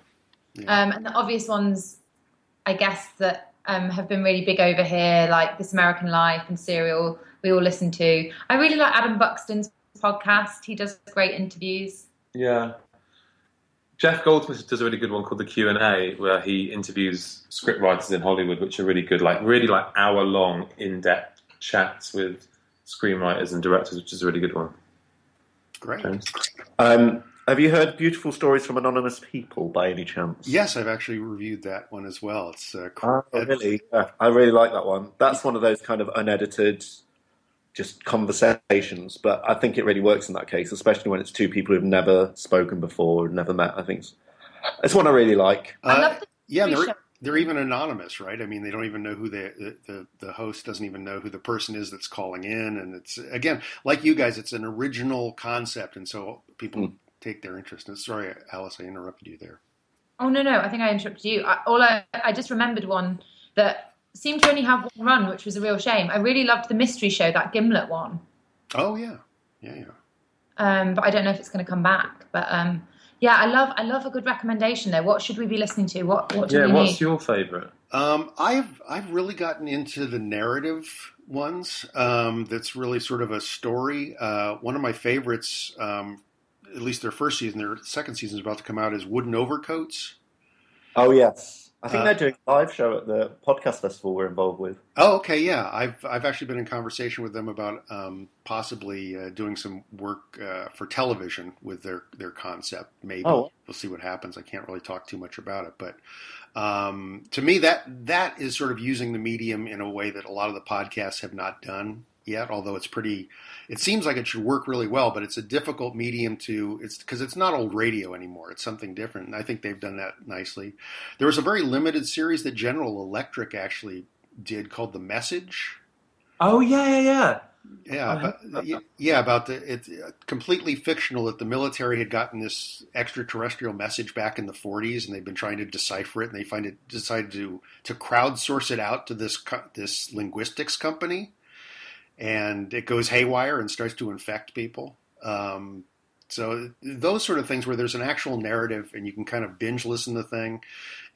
Um, and the obvious ones, I guess, that um, have been really big over here, like This American Life and Serial, we all listen to. I really like Adam Buxton's podcast. He does great interviews. Yeah. Jeff Goldsmith does a really good one called the Q and A, where he interviews scriptwriters in Hollywood, which are really good, like really like hour long, in depth chats with screenwriters and directors, which is a really good one. Great. Um, have you heard Beautiful Stories from Anonymous People by any chance? Yes, I've actually reviewed that one as well. It's uh, Oh, really? Yeah, I really like that one. That's one of those kind of unedited, just conversations. But I think it really works in that case, especially when it's two people who've never spoken before, never met. I think it's, it's one I really like. Uh, yeah, they're, they're even anonymous, right? I mean, they don't even know who they, the, the the host doesn't even know who the person is that's calling in, and it's again like you guys, it's an original concept, and so people take their interest. And sorry, Alice, I interrupted you there. Oh, no, no, I think I interrupted you. I, all I, I just remembered one that seemed to only have one run, which was a real shame. I really loved the mystery show, that Gimlet one. Oh yeah, yeah, yeah. Um, but I don't know if it's going to come back. But um, yeah, I love I love a good recommendation there. What should we be listening to? What what do Yeah, we what's need? your favourite? Um, I've I've really gotten into the narrative ones. Um, that's really sort of a story. Uh, one of my favorites, um, at least their first season, their second season is about to come out, is Wooden Overcoats. Oh, yes. I think Uh, they're doing a live show at the podcast festival we're involved with. Oh, okay, yeah. I've I've actually been in conversation with them about um, possibly uh, doing some work uh, for television with their their concept. Maybe Oh. we'll see what happens. I can't really talk too much about it, but um, to me, that that is sort of using the medium in a way that a lot of the podcasts have not done yet. Although it's pretty, it seems like it should work really well, but it's a difficult medium to. It's because it's not old radio anymore. It's something different, and I think they've done that nicely. There was a very limited series that General Electric actually did called The Message. Oh yeah, yeah, yeah. Yeah, but, yeah, about the it's uh, completely fictional that the military had gotten this extraterrestrial message back in the 40s, and they've been trying to decipher it, and they find it decided to to crowdsource it out to this this linguistics company, and it goes haywire and starts to infect people. Um, so those sort of things where there's an actual narrative, and you can kind of binge listen to the thing,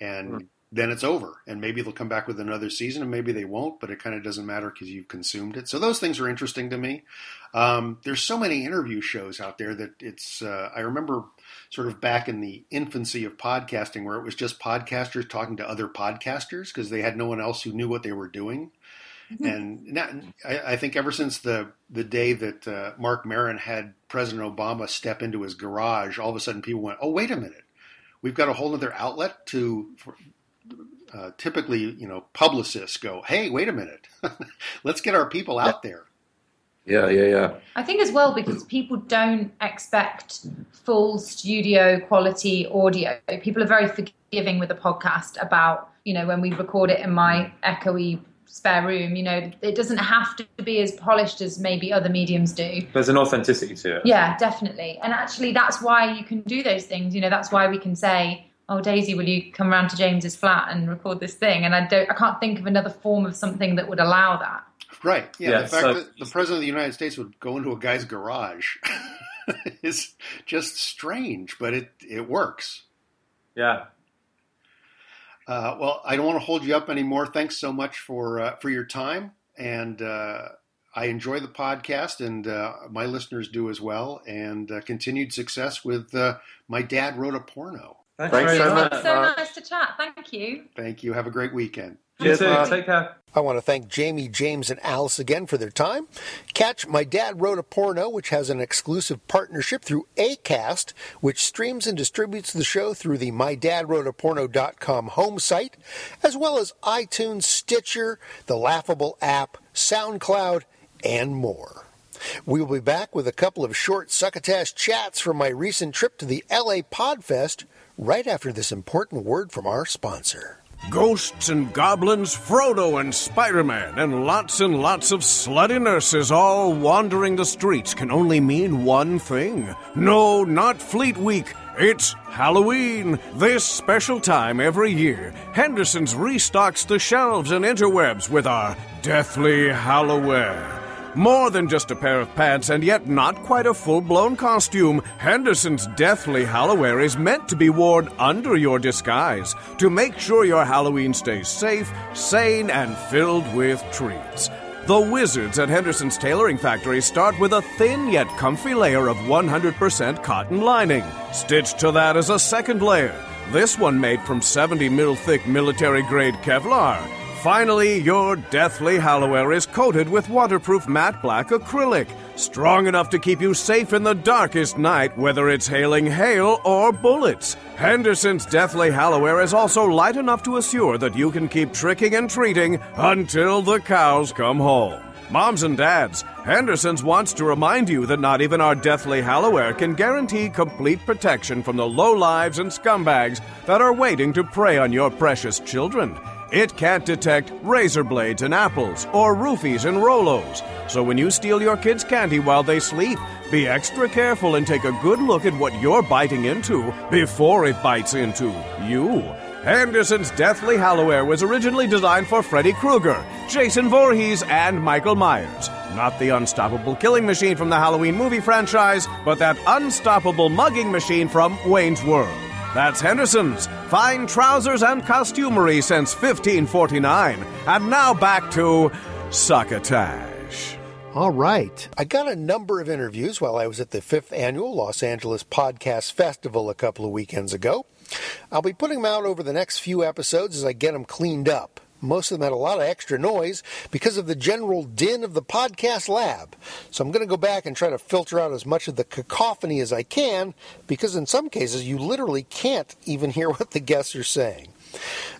and then it's over. And maybe they'll come back with another season, and maybe they won't, but it kind of doesn't matter because you've consumed it. So those things are interesting to me. Um, there's so many interview shows out there that it's. Uh, I remember sort of back in the infancy of podcasting where it was just podcasters talking to other podcasters because they had no one else who knew what they were doing. And now, I, I think ever since the the day that uh, Marc Maron had President Obama step into his garage, all of a sudden people went, "Oh, wait a minute, we've got a whole other outlet to." For, uh, typically, you know, publicists go, "Hey, wait a minute, let's get our people out there." Yeah, yeah, yeah. I think as well because people don't expect full studio quality audio. People are very forgiving with a podcast about, you know, when we record it in my echoey spare room, you know, it doesn't have to be as polished as maybe other mediums do. There's an authenticity to it. Yeah, definitely. And actually that's why you can do those things. You know, that's why we can say, Oh Daisy, will you come around to James's flat and record this thing? And I don't I can't think of another form of something that would allow that. Right. Yeah. Yeah, the fact so- that the president of the United States would go into a guy's garage is just strange, but it it works. Yeah. Uh, well, I don't want to hold you up anymore. Thanks so much for uh, for your time, and uh, I enjoy the podcast, and uh, my listeners do as well. And uh, continued success with uh, my dad wrote a porno. Thanks, Thanks so much. much. So nice to chat. Thank you. Thank you. Have a great weekend. Cheers, too. Take care. I want to thank Jamie, James, and Alice again for their time. Catch My Dad Wrote a Porno, which has an exclusive partnership through ACAST, which streams and distributes the show through the MyDadWroteAPorno.com home site, as well as iTunes, Stitcher, the Laughable app, SoundCloud, and more. We will be back with a couple of short succotash chats from my recent trip to the LA Podfest right after this important word from our sponsor. Ghosts and goblins, Frodo and Spider Man, and lots and lots of slutty nurses all wandering the streets can only mean one thing. No, not Fleet Week. It's Halloween. This special time every year, Henderson's restocks the shelves and interwebs with our Deathly Halloween. More than just a pair of pants and yet not quite a full blown costume, Henderson's Deathly Halloween is meant to be worn under your disguise to make sure your Halloween stays safe, sane, and filled with treats. The wizards at Henderson's Tailoring Factory start with a thin yet comfy layer of 100% cotton lining. Stitched to that is a second layer, this one made from 70 mil thick military grade Kevlar. Finally, your Deathly Halloween is coated with waterproof matte black acrylic, strong enough to keep you safe in the darkest night, whether it's hailing hail or bullets. Henderson's Deathly Halloween is also light enough to assure that you can keep tricking and treating until the cows come home. Moms and dads, Henderson's wants to remind you that not even our Deathly Halloween can guarantee complete protection from the low lives and scumbags that are waiting to prey on your precious children. It can't detect razor blades and apples or roofies and Rolos. So when you steal your kids' candy while they sleep, be extra careful and take a good look at what you're biting into before it bites into you. Henderson's Deathly Halloween was originally designed for Freddy Krueger, Jason Voorhees, and Michael Myers. Not the unstoppable killing machine from the Halloween movie franchise, but that unstoppable mugging machine from Wayne's World. That's Henderson's. Fine trousers and costumery since 1549. And now back to Succotash. All right. I got a number of interviews while I was at the fifth annual Los Angeles Podcast Festival a couple of weekends ago. I'll be putting them out over the next few episodes as I get them cleaned up. Most of them had a lot of extra noise because of the general din of the podcast lab. So I'm going to go back and try to filter out as much of the cacophony as I can because in some cases you literally can't even hear what the guests are saying.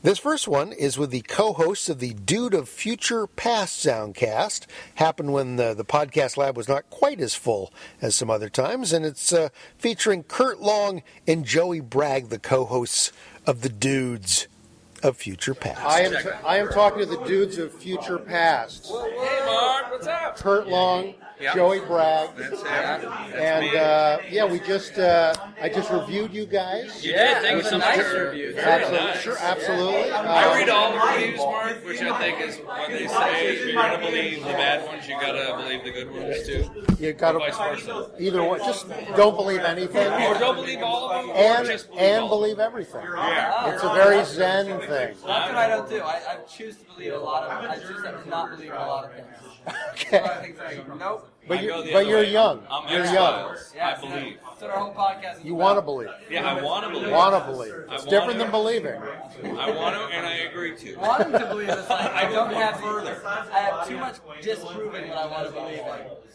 This first one is with the co-hosts of the Dude of Future Past Soundcast. Happened when the, the podcast lab was not quite as full as some other times, and it's uh, featuring Kurt Long and Joey Bragg, the co-hosts of the Dudes of Future Past. I am t- I am talking to the dudes of future past. Hey, Mark, what's up? Kurt Long, Yep. Joey Bragg, That's, yeah, that's and uh, yeah, we just uh, I just reviewed you guys. You did. Thank you With so some much. sure- Reviews. Very Absolutely, nice. sure, absolutely. I Um, read all the reviews, Mark, which I think is what they say. If you're going to believe the bad ones, you got to believe the good ones, too. You gotta vice versa. either one. Just don't believe anything, Or don't believe all of them, or and just believe and all believe everything. Yeah. It's a very zen thing. That's what I don't do. I, I choose to believe a lot of. Things. I choose to not believe a lot of things. Okay. A lot of things I go, nope. But I you- go the but other you're way. young. I'm You're X-Files. young. Yeah, I believe. That's what our whole podcast is You want to believe. Yeah, I want to believe. Want to believe. I It's wanna- different than believing. I want to, and I agree to. Wanting to believe is like I don't have further. I have too much disproving what I want to believe in.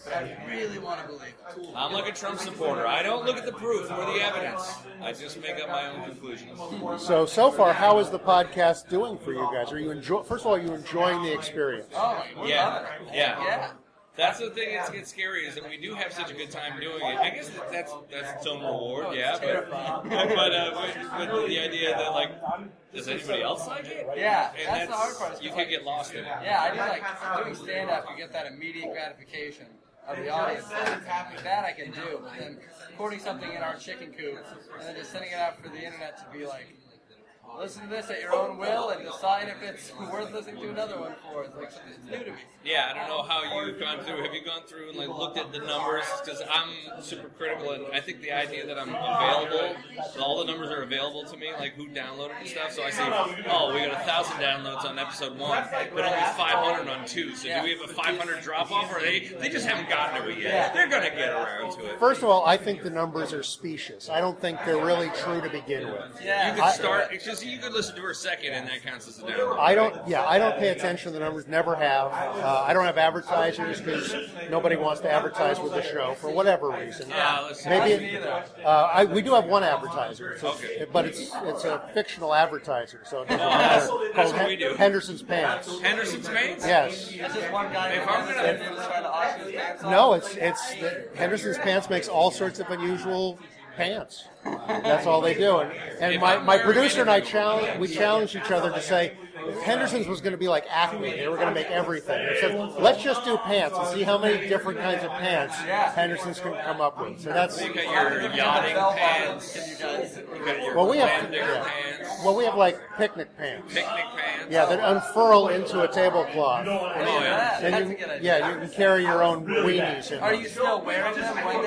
But I really want to believe it. I'm like a Trump supporter. I don't look at the proof or the evidence. I just make up my own conclusions. So so far, how is the podcast doing for you guys? Are you enjoy? First of all, are you enjoying the experience? Oh, Yeah, yeah, Yeah. That's the thing that's gets scary is that we do have such a good time doing it. I guess that that's that's its own reward, yeah. But but, uh, but, but the idea that like, does anybody else like it? Yeah, and that's the hard part, You like- get lost in it. Yeah, I do like doing stand up. You get that immediate gratification of the audience. That I can do, but then recording something in our chicken coop and then just sending it out for the internet to be like, listen to this at your own will and decide if it's worth listening to another one for. It's like something that's new to me. Yeah, I don't know how you've gone through. Have you gone through and like looked at the numbers? Because I'm super critical, and I think the idea that I'm available, all the numbers are available to me, like who downloaded and stuff. So I say, oh, we got a thousand downloads on episode one, but only 500 on two. So do we have a 500 drop off, or they they just haven't gotten to it yet? They're gonna get around to it. First of all, I think the numbers are specious. I don't think they're really true to begin with. Yeah, you could start. It's just you could listen to her second, and that counts as a download. I don't. Yeah, I don't pay attention to the numbers. Never have. Uh, I don't have advertisers because nobody wants to advertise with the show for whatever reason. Yeah, let's- maybe. Uh, I, we do have one advertiser, it's a- Okay. but it's it's a fictional advertiser, so it doesn't Oh, matter. that's- what Hen- we do. Henderson's Pants. Henderson's Pants? Yes. It's just one guy If I'm gonna- it and to auction his. No, it's it's the, Henderson's Pants makes all sorts of unusual pants. That's all they do. And, and my, my producer and I challenge we challenged each other to say if Henderson's was going to be like Acme. They were going to make everything. We said let's just do pants and see how many different kinds of pants Henderson's can come up with. So that's You got your yachting pants. You got your well we have landing yeah. pants. well we have like picnic pants. Picnic pants. Yeah, that unfurl into a tablecloth. Oh, yeah. And you, a good idea. yeah, you can carry your own weenies in Are you still wearing them when?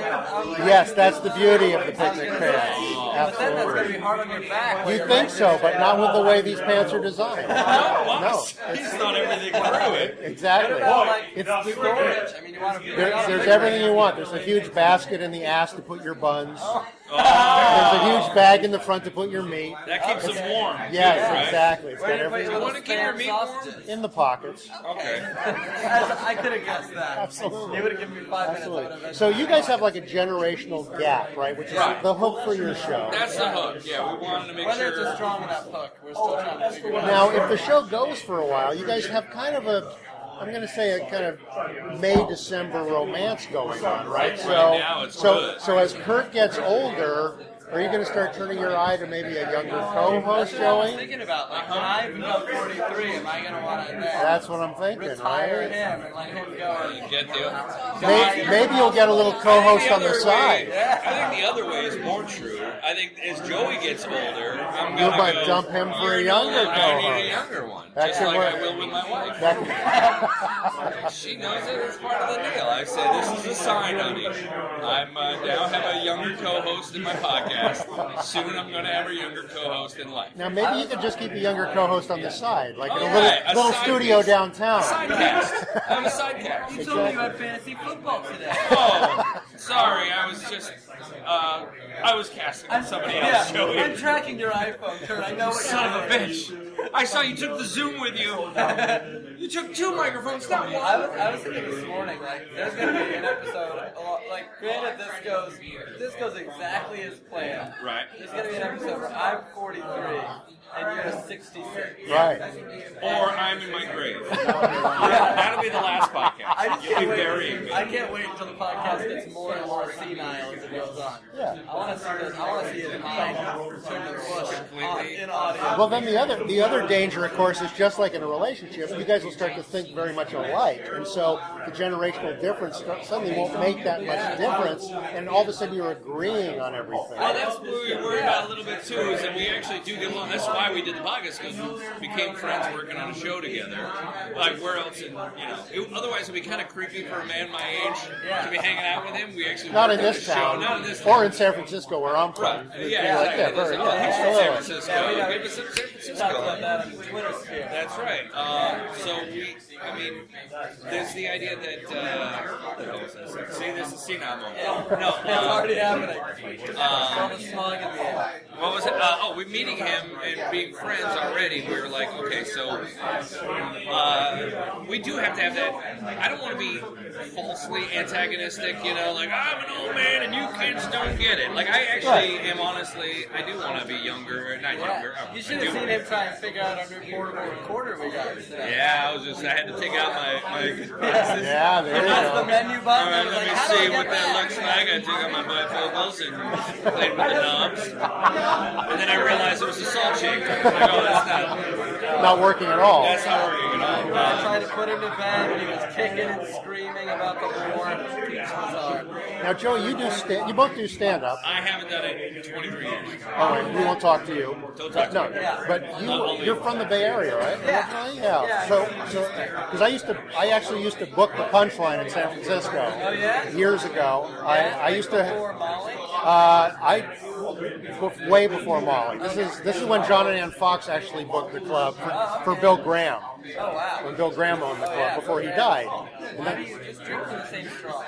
Yes, that's the beauty of the picnic pants. But then that's going to Absolutely. be hard on your back. when You think so, but not with the way these pants are designed. No, He's thought everything through it. exactly. What about like It's storage? I mean, you want to be there, there's everything you want. There's a huge basket in the ass to put your buns. Oh. There's a huge oh. bag in the front to put your meat. That keeps them warm. Yes, right? exactly. It's got Where do you put everything your want to keep your meat warm? in the pockets. Okay. I could have guessed that. Absolutely. You would have given me five minutes. I would Absolutely. have So you guys have like a generational gap, right? Which is Right. the hook for your show. That's the hook. Yeah, we wanted to make Whether it's sure. a strong enough hook, we're still trying to figure it out. Now, if the show goes for a while, you guys have kind of a, I'm going to say a kind of May December romance going on, right? So, Right now it's so, so as Kurt gets older, are you going to start turning your eye to maybe a younger co-host, That's what I'm thinking about. Like, when I become 43, am I going to want to then That's what I'm thinking, retire right? him and let him go? You get the. Maybe, maybe you'll get a little co-host on the other side. Way, I think the other way is more true. I think as Joey gets older, I'm You gonna might go, dump him for a "You're younger older, I need a younger one, That just could like work. I will with my wife. That- She knows it. It's part of the deal. I said, "This is a sign, honey. I'm uh, now have a younger co-host in my podcast. Soon, I'm going to have a younger co-host in life." now, maybe you could just keep a younger co-host on the side, like in a Oh, little, yeah, a little studio piece. downtown. Sidecast. I'm a sidecast. You told me you had fantasy football today. Oh, sorry. I was just. Uh, I was casting with somebody else, Yeah. I'm tracking your iPhone, Kurt. I know what Son of a bitch! I saw you took the Zoom with you. You took two microphones, not I was. I was thinking this morning, like, there's gonna be an episode. Like, granted, this goes, this goes exactly as planned. Right. There's gonna be an episode where I'm 43 and you're 66. Right. Or I'm in my grave. That'll be the last podcast. I You'll can't be wait. burying me. I can't wait until the podcast gets more and more senile as it goes on. Yeah. I want to see this. I want to see his mind turn to bush on, in audio. Well, then the other the other danger, of course, is just like in a relationship, you guys will start to think very much alike, and so the generational difference suddenly won't make that much difference, and all of a sudden you're agreeing on everything. Well, that's what we worry about a little bit too, is that we actually do get along. That's why we did the podcast, because we became friends working on a show together. Like, where else, in, you know, it, otherwise it'd be kind of creepy for a man my age to be hanging out with him. We actually Not in this a show. town, Not in this or in San Francisco, where I'm from. Right. You're Yeah, like, exactly. yeah, very, oh, yeah, San. Francisco. Yeah, we got- Give us some San Francisco. Talk about that on Twitter sphere. That's right. Uh, so we, I mean, there's the idea that. Uh, what is this? See, this is senile moment. No, It's uh, already happening. All the smog in the air. What was it? Uh, oh, we're meeting him and being friends already. We were like, okay, so uh, we do have to have that. I don't want to be falsely antagonistic, you know, like I'm an old man and you kids don't get it. Like I actually am honestly, I do want to be younger, or not younger. I- You should have seen him try and figure out our new portable recorder we got. Yeah, I was just, I had to take out my, my glasses. Yeah, there you go. the menu button. I was let like, me how I see what that that? looks like. I took out my bifocals and played with the knobs. And then I realized it was a salt shaker. I like, oh, that's not. not working at all. That's not working at all. I tried to put him to bed, and he was kicking and screaming about the war. It. Now, Joe, you do sta- you both do stand up. I haven't done it in 23 years. All right, we won't talk to you. Don't talk to no, me. but you, you're from the Bay Area, right? Yeah. Yeah. Yeah. So, so because I used to, I actually used to book the Punchline in San Francisco. Oh, yeah? Years ago, I, I used to. Uh, I way before Molly. This is this is when John and Ann Fox actually booked the club for, for Bill Graham. Oh, wow. When Bill Graham owned the Oh, club before he died. And Why then- do you just drink from the same straw?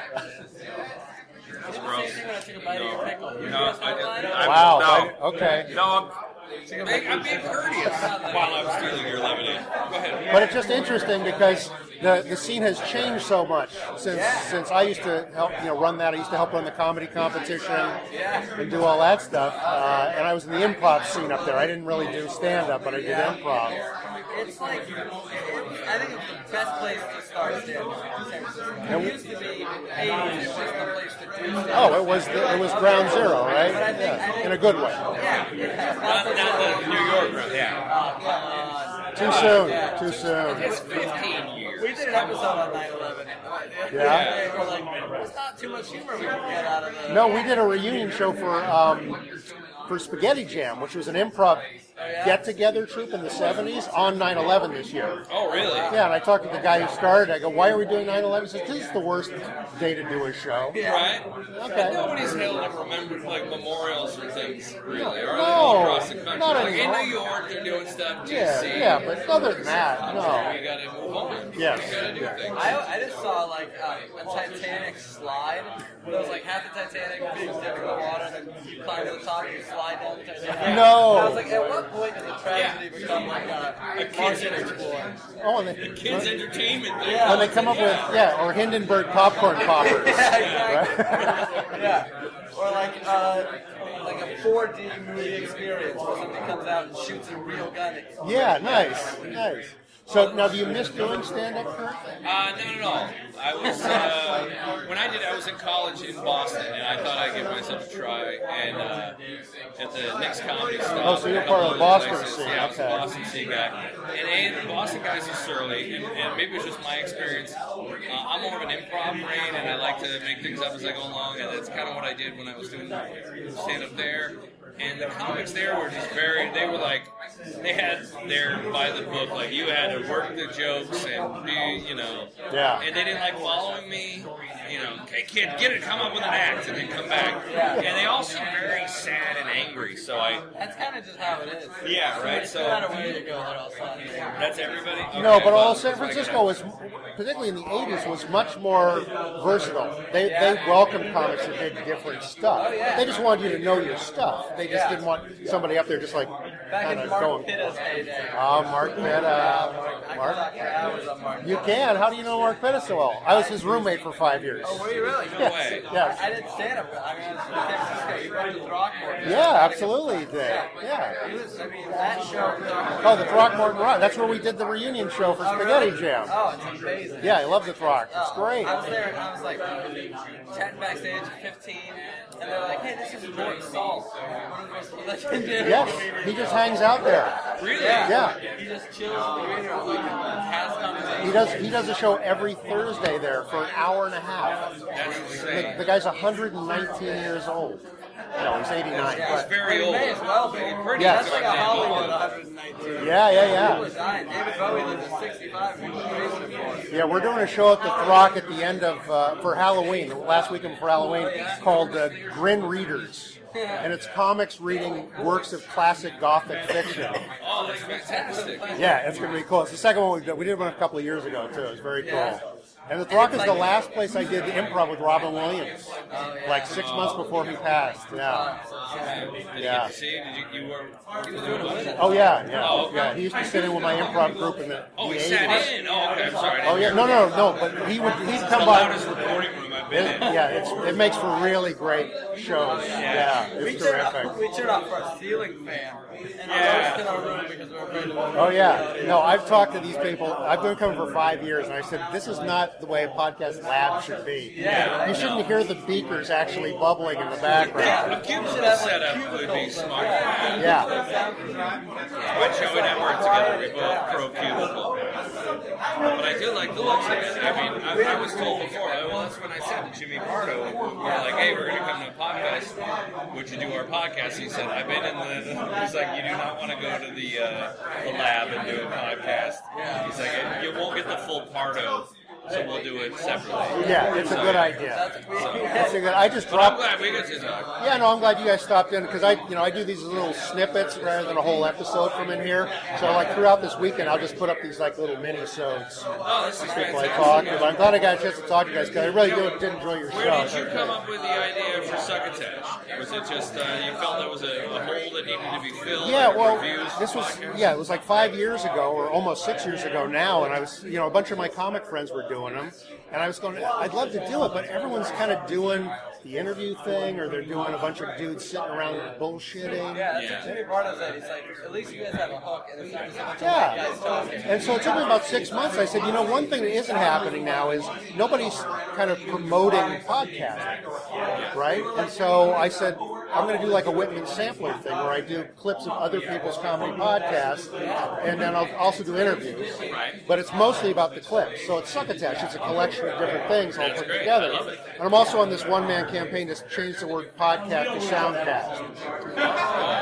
That's gross. thing when I took a bite of your pickle. You No, I. I, Wow, No. okay. No, I'm, I'm being courteous while I'm stealing your lemonade. Go ahead. But it's just interesting because the, the scene has changed so much since since I used to help you know run that. I used to help run the comedy competition and do all that stuff. Uh, and I was in the improv scene up there. I didn't really do stand up, but I did improv. It's like, it, I think it's the best place to start stand-up San Francisco. It used to be 80s, Oh, it was the, it was ground zero, right? But I think- I Yeah, in a good way. Yeah, yeah. Not, not the New York route, yeah. Too soon. Too soon. It's 15 years. We did an episode on 9/11. Yeah? We're like, there's not too much humor we can get out of the. No, we did a reunion show for um, for Spaghetti Jam, which was an improv get together troupe in the 70s on 9 11 this year. Oh, really? Yeah, and I talked to the guy who started. I go, "Why are we doing 9/11?" He says, "This is the worst day to do a show." Right? Okay. Nobody's held up remembered like memorials or things, really, are they? No, All across the country. not like in. New York, they're doing stuff. Yeah, DC. yeah, but other than that, no. We gotta move on. Yes. We gotta do things. I, I just saw like um, a Titanic slide. It was like half the Titanic being dipped in the water, and then you climb to the top and you slide down the Titanic. No. And I was like, at what point does a tragedy become like a, A kid's market? Oh, and they, Kids' entertainment thing. Yeah. when they come up with yeah, or Hindenburg popcorn poppers. Yeah, Right? yeah. Or like uh, like a 4D movie experience where somebody comes out and shoots a real gun. at you. yeah, nice, nice. So now, do you miss doing stand-up? Uh, not at all. I was uh, when I did. I was in college in Boston, and I thought I'd give myself a try. And uh, at the next comedy stop. Oh, so you're part of the Boston places. scene, Yeah, I was a okay. Boston scene guy. And, and the Boston guys are surly, and, and maybe it's just my experience. Uh, I'm more of an improv brain, and I like to make things up as I go along, and that's kind of what I did when I was doing stand up there. And the comics there were just very, they were like, they had their by the book, like you had to work the jokes and be, you know, Yeah. and they didn't like following me. You know, hey kid, get it, come up with an act, and then come back. Yeah. And they all seemed very sad and angry. So I, That's kind of just how it is. Yeah, right, so- no matter where you go, they're all sad. that's everybody. No, Okay, but all San that's what I Francisco was, particularly in the '80s, was much more versatile. They they welcomed comics who did different stuff. Oh, yeah. They just wanted you to know your stuff. They just Yeah. didn't want somebody up there just like kind of going. Heyday. Oh, Mark Pitta. Mark. could talk for on Mark. You can. How do you know Mark Pitta so well? I was his roommate for five years. Oh, were you really? No Yes, way. yes. I didn't stand up. I mean, I was in San Francisco. You went to Throckmorton. Yeah, absolutely, did. Yeah. Was, I mean, that show. Oh, the Throckmorton Rock. That's where we did the reunion show for Oh, Spaghetti really? Jam. Oh, it's amazing. Yeah, I love the Throck. It's Oh, great. I was there and I was like chatting backstage at 15, and they're like, "Hey, this is Mort Sahl, one of the most legendary." Yes, he just hangs out there. Really? Yeah. He just chills in the green room, like has conversations. He does. He does a show every Thursday there for an hour and a half. The, the guy's 119 years old. No, he's 89. Yeah, But very He old. may as well be. Pretty Yes. That's like a goddamn Hollywood old. 119. Yeah, yeah, yeah. People are dying. David Bowie lived to 65. People are praising him for it. yeah, we're doing a show at the Throck at the end of uh, for Halloween, the last weekend for Halloween, called uh, Grim Readers, and it's comics reading works of classic Gothic fiction. Oh, that's fantastic. Yeah, it's going to be cool. It's the second one we did. We did one a couple of years ago too. It was very cool. And the Throck is the last place I did the improv with Robin Williams, like six months before he passed. Yeah. Did Yeah. get see? Did you, you were, were you there with it? Oh yeah, yeah, Oh, okay. yeah. He used to sit in with my improv group in the. Oh, he sat in. Oh, okay. I'm sorry. Oh yeah, hear no, no, no. But he would. He'd It's come the by. loudest recording room I've I've been It, in. yeah, it's, it makes for really great shows. Yeah, we it's turned terrific. off, we turned off for a ceiling fan and Yeah. roasted our because we were afraid of Oh yeah, no, I've talked to these people. I've been coming for five years, and I said this is not the way a podcast lab should be. Yeah. you shouldn't hear the beakers actually bubbling in the background. A cubicle setup would be smart. Yeah. When Joey and I work together, we both pro cubicle. But I do like the looks of it. I mean, I, I was told before, well, that's when I said to Jimmy Pardo, we're like, hey, we're going to come to a podcast. Would you do our podcast? He said, I've been in the, he's like, you do not want to go to the, uh, the lab and do a podcast. He's like, you won't get the full Pardo. So we'll do it separately. Yeah, it's a good idea. It's a good. I just But I'm dropped. glad we to talk. Yeah, no, I'm glad you guys stopped in because I, you know, I do these little snippets rather than a whole episode from in here. So like throughout this weekend, I'll just put up these like little mini sods. Oh, this is People I fantastic. talk to. But I'm glad I got a chance to talk to you guys because I really do, did enjoy your Where show. did you come up with the idea for Succotash? Was it just uh, you felt there was a, a hole that needed to be filled? Yeah, like well, reviews, this was podcasts? yeah, it was like five years ago, or almost six years ago now, and I was, you know, a bunch of my comic friends were doing them, and I was going, I'd love to do it, but everyone's kind of doing the interview thing, or they're doing a bunch of dudes sitting around bullshitting. Yeah, that's what Jimmy said. He's like, at least you guys have a hook, and it's not just a bunch of Yeah. white guys talking. And so it took me about six months. I said, you know, one thing that isn't happening now is nobody's kind of promoting podcasting, right? And so I said, I'm going to do like a Whitman sampler thing where I do clips of other people's comedy podcasts, and then I'll also do interviews. But it's mostly about the clips. So it's Succotash. It's a collection of different things all put together. And I'm also on this one-man campaign to change the word podcast to soundcast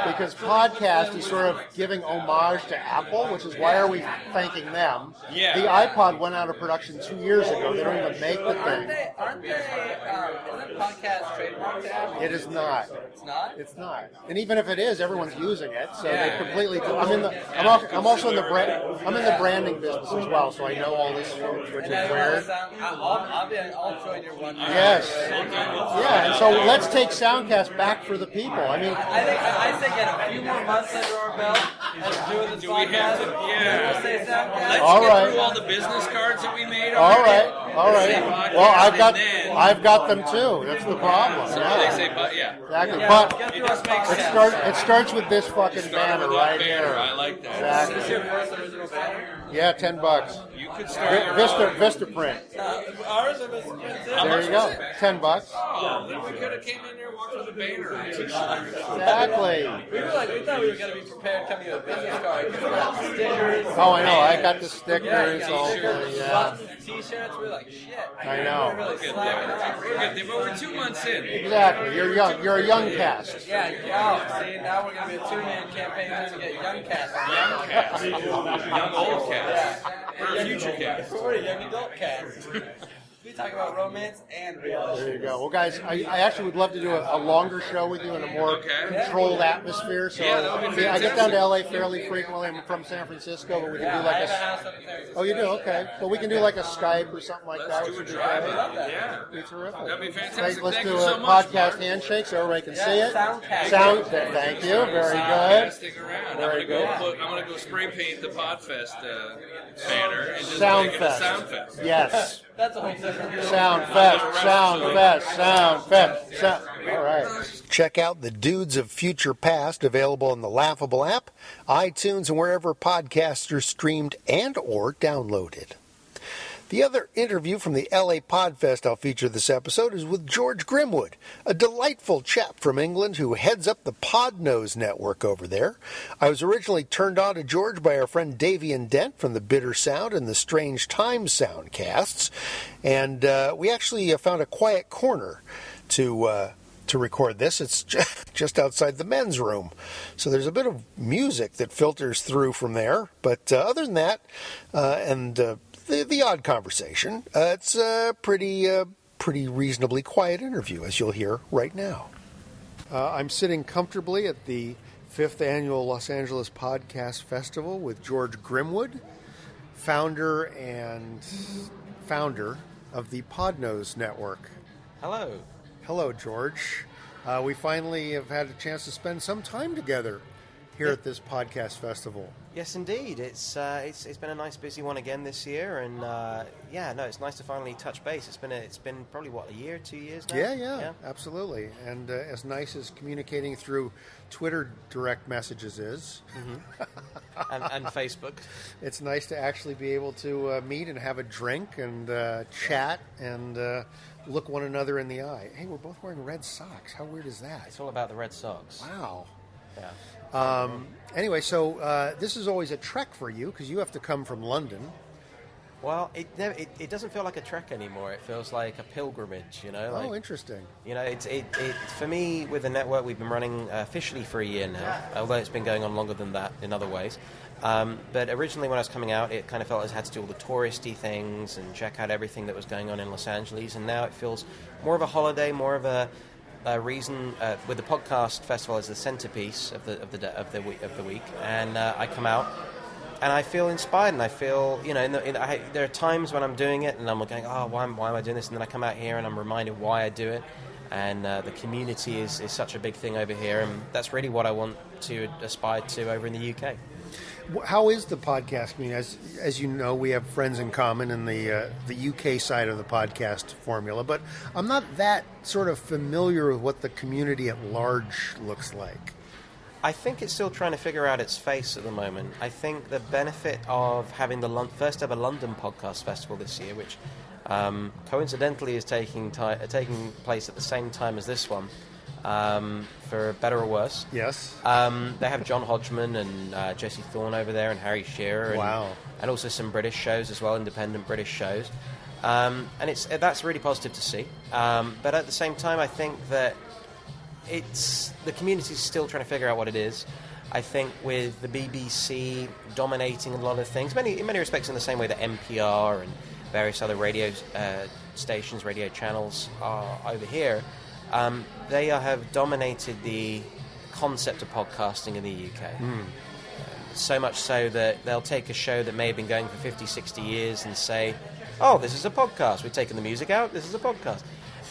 because podcast is sort of giving homage to Apple, which is why are we thanking them? The iPod went out of production two years ago. They don't even make the Aren't thing. they? Aren't they? Um, isn't podcast trademark to Apple? It is not. It's not. It's not. And even if it is, everyone's using it, so Yeah. they completely. I'm in the. I'm, al- I'm also in the brand. I'm in the branding business as well, so I know all these things, which is then weird. I'll, I'll, be, I'll join your one. Yes. Yeah, and so let's take Soundcast back for the people. I mean, I think I say get a few more months under our belt and doing this Do we have podcast. to? Yeah. We'll say soundcast. Let's All get right. through all the business cards that we made. all already. right, all right. Well, I've got, then- I've got them too. That's the problem. So yeah. they say, but yeah. Exactly. Yeah, but It through just our it sense. starts. It starts with this fucking banner with that right banner. here. I like that. Is this Exactly. your first original banner? Yeah, ten bucks. You could start Vi- your Vista. Vista print. Uh, ours are Mr. Prince. There you go. Ten bucks. Oh, then we could have came in here and walked with a banner. Exactly. We were like, we thought we were gonna be prepared coming with a business card. 'cause we got stickers. Oh, I know. I got the stickers. got all stickers, the, yeah. buttons, t-shirts. We were like, shit. I know. We're really Good We're good there, but we're two months in. Exactly. You're young. You're a young cast. Yeah, yeah. See, now we're gonna be a two-man campaign just to get young cast. Young cast. Young old cast. We're a future cast. We're young adult cast. we talk about romance and reality. There you go. Well, guys, I, I actually would love to do a, a longer show with you in a more Okay. controlled atmosphere. So Yeah, that be I get down to. LA fairly frequently. I'm from San Francisco, but we can Yeah, do like I have a a. house up in San Francisco. Oh, you do? Okay. But we can do like a Skype or something like that. Let's which do a would be drive great. in. Yeah. Be terrific. That'd be Like, fantastic. let's Thank do you a so much. podcast Marc. handshake so everybody can Yeah, see it. soundcast. Sound. Thank you. Very good. Stick around. I'm Very gonna go. good. Put, I'm gonna go spray paint the Podfest uh, banner and just make it a Soundfest. Soundfest. Yes. That's a whole different. Sound fest, sound fest, sound fest. Sound. All right. Check out the Dudes of Future Past available on the Laughable app, iTunes, and wherever podcasts are streamed and or downloaded. The other interview from the LA Podfest I'll feature this episode is with George Grimwood, a delightful chap from England who heads up the Podnose network over there. I was originally turned on to George by our friend Davian Dent from the Bitter Sound and the Strange Times soundcasts, and uh, we actually uh, found a quiet corner to. Uh, to record this. It's just outside the men's room. So there's a bit of music that filters through from there. But uh, other than that, uh, and uh, the, the odd conversation, uh, it's a pretty, uh, pretty reasonably quiet interview, as you'll hear right now. Uh, I'm sitting comfortably at the fifth annual Los Angeles Podcast Festival with George Grimwood, founder and founder of the Podnose Network. Here at this podcast festival. Yes, indeed. It's uh, it's it's been a nice, busy one again this year, and uh, yeah, no, it's nice to finally touch base. It's been a, it's been probably what a year, two years now. Yeah, yeah, absolutely. And uh, as nice as communicating through Twitter direct messages is, Mm-hmm. and, and Facebook, it's nice to actually be able to uh, meet and have a drink and uh, chat and uh, look one another in the eye. Hey, we're both wearing red socks. How weird is that? It's all about the Red socks. Wow. Yeah. Um, anyway, so uh, this is always a trek for you because you have to come from London. Well, it, it it doesn't feel like a trek anymore. It feels like a pilgrimage. You know. Like, oh, interesting. You know, it's it, it for me with the network. We've been running uh, officially for a year now, although it's been going on longer than that in other ways. Um, but originally, when I was coming out, it kind of felt as had to do all the touristy things and check out everything that was going on in Los Angeles. And now it feels more of a holiday, more of a, a reason. Uh, with the podcast festival as the centerpiece of the of the of the week, of the week, and uh, I come out and I feel inspired, and I feel, you know, in the, in, I, there are times when I'm doing it, and I'm going, oh, why, am- why am I doing this? And then I come out here, and I'm reminded why I do it, and uh, the community is, is such a big thing over here, and that's really what I want to aspire to over in the UK. How is the podcast community? As as you know, we have friends in common in the uh, the UK side of the podcast formula, but I'm not that sort of familiar with what the community at large looks like. I think it's still trying to figure out its face at the moment. I think the benefit of having the Lon- first ever London Podcast Festival this year, which um, coincidentally is taking ti- taking place at the same time as this one, um, for better or worse. Yes. Um, they have John Hodgman and uh, Jesse Thorn over there, and Harry Shearer. And, Wow. And also some British shows as well, independent British shows. Um, and it's that's really positive to see. Um, but at the same time, I think that it's the community's still trying to figure out what it is. I think with the BBC dominating a lot of things, many in many respects in the same way that NPR and various other radio uh, stations, radio channels are over here, um, they are, have dominated the concept of podcasting in the UK. So much so that they'll take a show that may have been going for 50, 60 years and say, oh, this is a podcast. We've taken the music out. This is a podcast.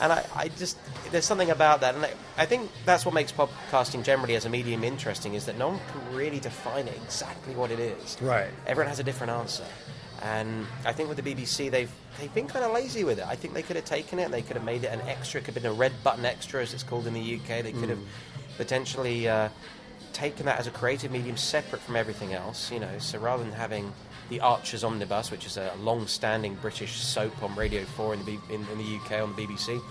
And I, I just, there's something about that. And I, I think that's what makes podcasting generally as a medium interesting is that no one can really define it exactly what it is. Right. Everyone has a different answer. And I think with the BBC, they've they've been kind of lazy with it. I think they could have taken it and they could have made it an extra. It could have been a red button extra, as it's called in the UK. They could have potentially uh, taken that as a creative medium separate from everything else. You know, so rather than having the Archers Omnibus, which is a long-standing British soap on Radio Four in the B- in, in the UK on the BBC,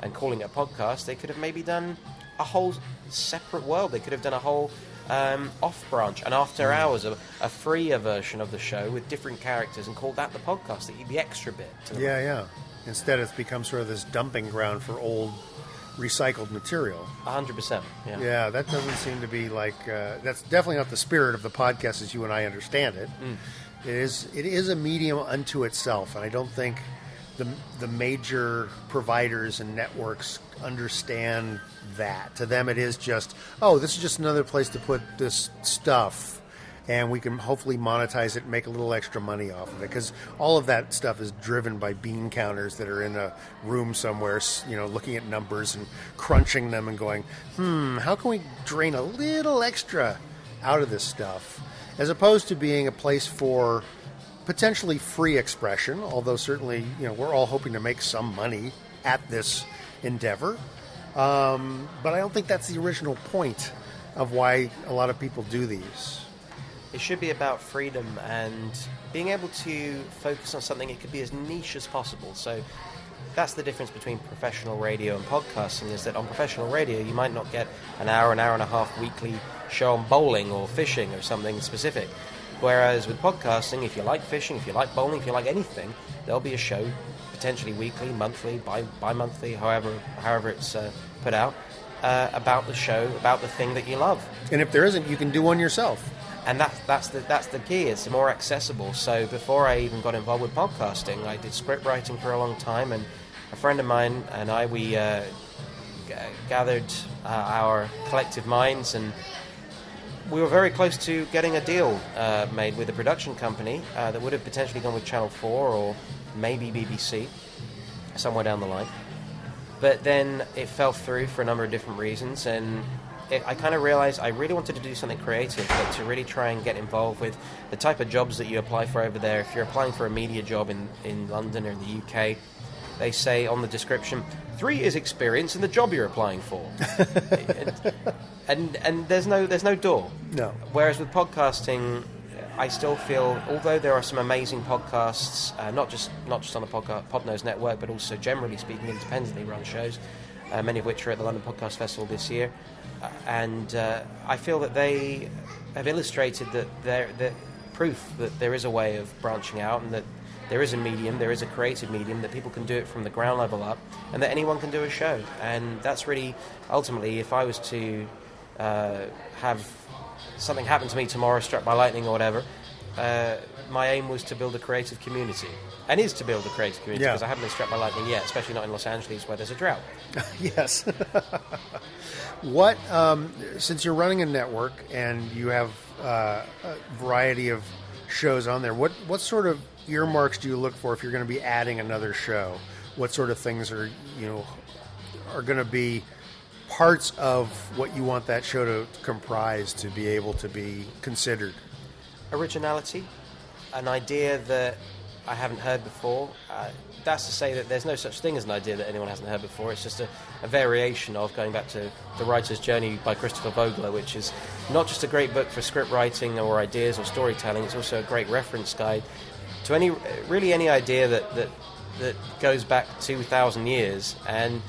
and calling it a podcast, they could have maybe done a whole separate world. They could have done a whole um, off branch, an after hours, a, a freer version of the show with different characters, and called that the podcast. The, the extra bit. Yeah, yeah. Instead, it's become sort of this dumping ground for old recycled material. hundred percent. Yeah. Yeah, that doesn't seem to be like uh, that's definitely not the spirit of the podcast as you and I understand it. Mm. It is it is a medium unto itself, and I don't think the the major providers and networks understand that. To them, it is just oh, this is just another place to put this stuff. And we can hopefully monetize it and make a little extra money off of it because all of that stuff is driven by bean counters that are in a room somewhere, you know, looking at numbers and crunching them and going, hmm, how can we drain a little extra out of this stuff? As opposed to being a place for potentially free expression, although certainly, you know, we're all hoping to make some money at this endeavor. Um, but I don't think that's the original point of why a lot of people do these. It should be about freedom and being able to focus on something. It could be as niche as possible. So that's the difference between professional radio and podcasting. Is that on professional radio you might not get an hour, an hour and a half weekly show on bowling or fishing or something specific. Whereas with podcasting, if you like fishing, if you like bowling, if you like anything, there'll be a show potentially weekly, monthly, bi bi-monthly, however however it's uh, put out uh, about the show, about the thing that you love. And if there isn't, you can do one yourself. And that's that's the that's the key. It's more accessible. So before I even got involved with podcasting, I did script writing for a long time, and a friend of mine and I we uh, g- gathered uh, our collective minds and. We were very close to getting a deal uh, made with a production company uh, that would have potentially gone with Channel 4 or maybe BBC somewhere down the line. But then it fell through for a number of different reasons, and it, I kind of realized I really wanted to do something creative, but to really try and get involved with the type of jobs that you apply for over there. If you're applying for a media job in, in London or in the UK, they say on the description, three is experience in the job you're applying for. and, and there's no there's no door. No. Whereas with podcasting, I still feel, although there are some amazing podcasts, uh, not just not just on the podcast Podnose network, but also generally speaking, independently run shows, uh, many of which are at the London Podcast Festival this year, uh, and uh, I feel that they have illustrated that there that proof that there is a way of branching out and that there is a medium, there is a creative medium that people can do it from the ground level up, and that anyone can do a show. And that's really ultimately, if I was to uh, have something happen to me tomorrow, struck by lightning or whatever, uh, my aim was to build a creative community, and is to build a creative community Yeah. because I haven't been struck by lightning yet, especially not in Los Angeles where there's a drought. yes. what, um, since you're running a network and you have uh, a variety of shows on there, what what sort of earmarks do you look for if you're going to be adding another show? What sort of things are you know are going to be parts of what you want that show to comprise to be able to be considered? originality, an idea that I haven't heard before. Uh, that's to say that there's no such thing as an idea that anyone hasn't heard before. It's just a, a variation of going back to The Writer's Journey by Christopher Vogler, which is not just a great book for script writing or ideas or storytelling, it's also a great reference guide to any really any idea that, that, that goes back 2,000 years. And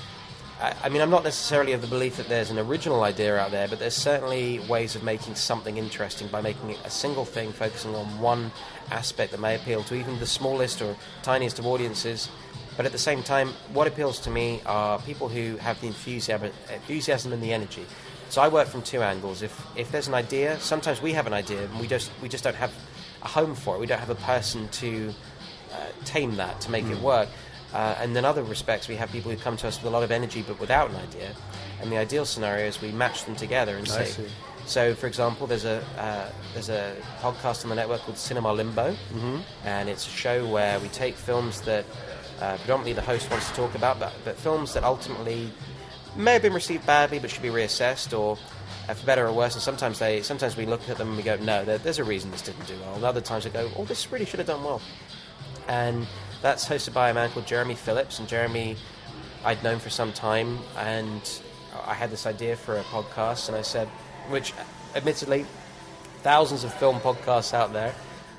I, I mean, I'm not necessarily of the belief that there's an original idea out there, but there's certainly ways of making something interesting by making it a single thing, focusing on one aspect that may appeal to even the smallest or tiniest of audiences. But at the same time, what appeals to me are people who have the enthusiasm, enthusiasm and the energy. So I work from two angles. If if there's an idea, sometimes we have an idea and we just we just don't have a home for it. We don't have a person to uh, tame that to make it Mm. work. Uh, and in other respects, we have people who come to us with a lot of energy but without an idea. And the ideal scenario is we match them together and say. see. So, for example, there's a uh, there's a podcast on the network called Cinema Limbo, Mhm. and it's a show where we take films that uh, predominantly the host wants to talk about, but, but films that ultimately may have been received badly but should be reassessed, or uh, for better or worse. And sometimes they sometimes we look at them and we go, no, there, there's a reason this didn't do well. And other times we go, oh, this really should have done well. And that's hosted by a man called Jeremy Phillips. And Jeremy, I'd known for some time, and I had this idea for a podcast, and I said, which, admittedly, thousands of film podcasts out there,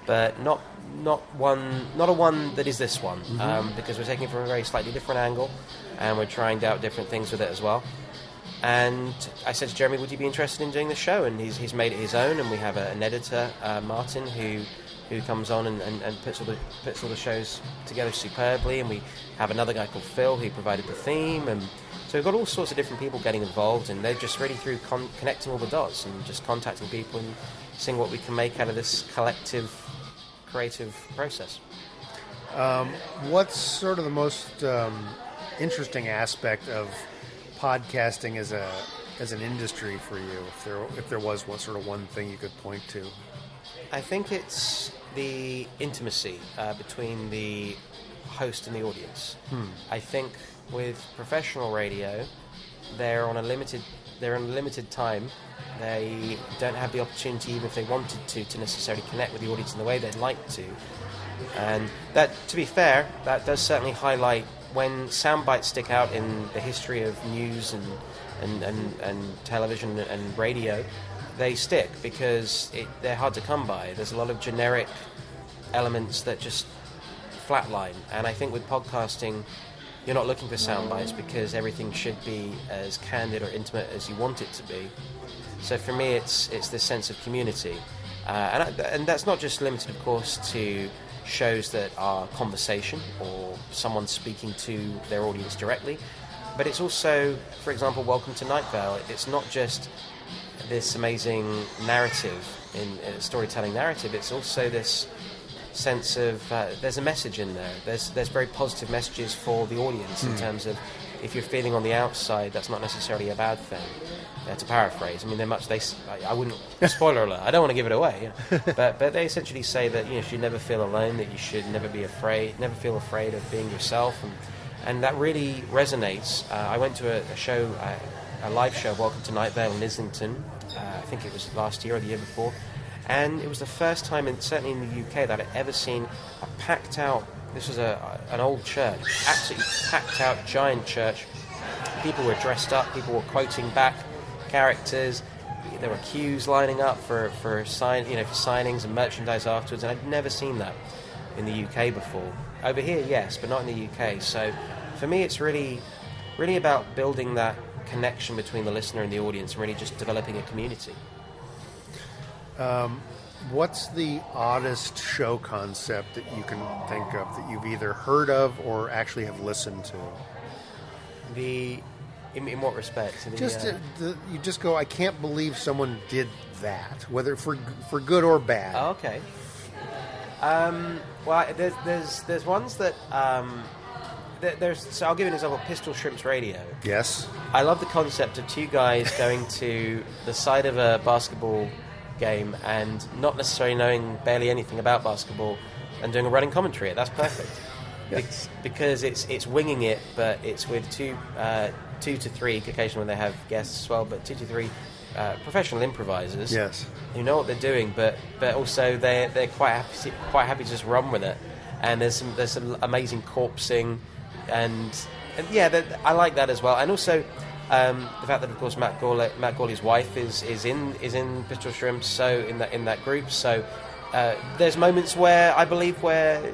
but not not one, not a one that is this one, Mhm. um, because we're taking it from a very slightly different angle, and we're trying out different things with it as well. And I said to Jeremy, "Would you be interested in doing the show?" And he's, he's made it his own, and we have a, an editor, uh, Martin, who who comes on and, and, and puts all the puts all the shows together superbly. And we have another guy called Phil who provided the theme, and so we've got all sorts of different people getting involved, and they're just really through con- connecting all the dots and just contacting people and seeing what we can make out of this collective creative process. Um, what's sort of the most um, interesting aspect of podcasting as a as an industry for you? If there if there was one sort of one thing you could point to. I think it's the intimacy uh, between the host and the audience. Hmm. I think with professional radio, they're on a limited they're on a limited time. They don't have the opportunity, even if they wanted to, to necessarily connect with the audience in the way they'd like to. And that, to be fair, that does certainly highlight when sound bites stick out in the history of news and and, and, and television and radio, they stick because it, they're hard to come by. There's a lot of generic elements that just flatline. And I think with podcasting, you're not looking for sound bites because everything should be as candid or intimate as you want it to be. So for me, it's it's this sense of community, uh, and I, and that's not just limited, of course, to shows that are conversation or someone speaking to their audience directly, but it's also, for example, Welcome to Night Vale. It's not just this amazing narrative in uh, storytelling narrative. It's also this sense of uh, there's a message in there. There's there's very positive messages for the audience in Hmm. terms of if you're feeling on the outside, that's not necessarily a bad thing. Uh, to paraphrase, I mean, they're much. They I, I wouldn't spoiler alert. I don't want to give it away, you know. but but they essentially say that you, know, you should never feel alone. That you should never be afraid. Never feel afraid of being yourself. And and that really resonates. Uh, I went to a, a show uh, a live show of Welcome to Night Vale in Islington. Uh, I think it was last year or the year before, and it was the first time, in, certainly in the UK, that I'd ever seen a packed out. This was a, an old church, absolutely packed out, giant church. People were dressed up. People were quoting back characters. There were queues lining up for for sign, you know, for signings and merchandise afterwards, and I'd never seen that in the UK before. Over here, yes, but not in the UK. So, for me, it's really, really about building that connection between the listener and the audience, and really just developing a community. Um, what's the oddest show concept that you can think of that you've either heard of or actually have listened to? The in, in what respect? The, Just uh, the, you just go. I can't believe someone did that, whether for for good or bad. Oh, okay. Um, well, there's there's there's ones that um, there's. So I'll give you an example. Pistol Shrimps Radio. Yes. I love the concept of two guys going to the side of a basketball game and not necessarily knowing barely anything about basketball and doing a running commentary. That's perfect. Bec- because it's it's winging it, but it's with two uh, two to three. Occasionally, when they have guests as well, but two to three uh, professional improvisers. Yes. who know what they're doing, but but also they they're quite happy to, quite happy to just run with it. And there's some there's some amazing corpsing, and, and yeah, that, I like that as well. And also um, the fact that of course Matt Gourley, Matt Gourley's wife is is in is in Pistol Shrimps, so in that in that group. So uh, there's moments where I believe where.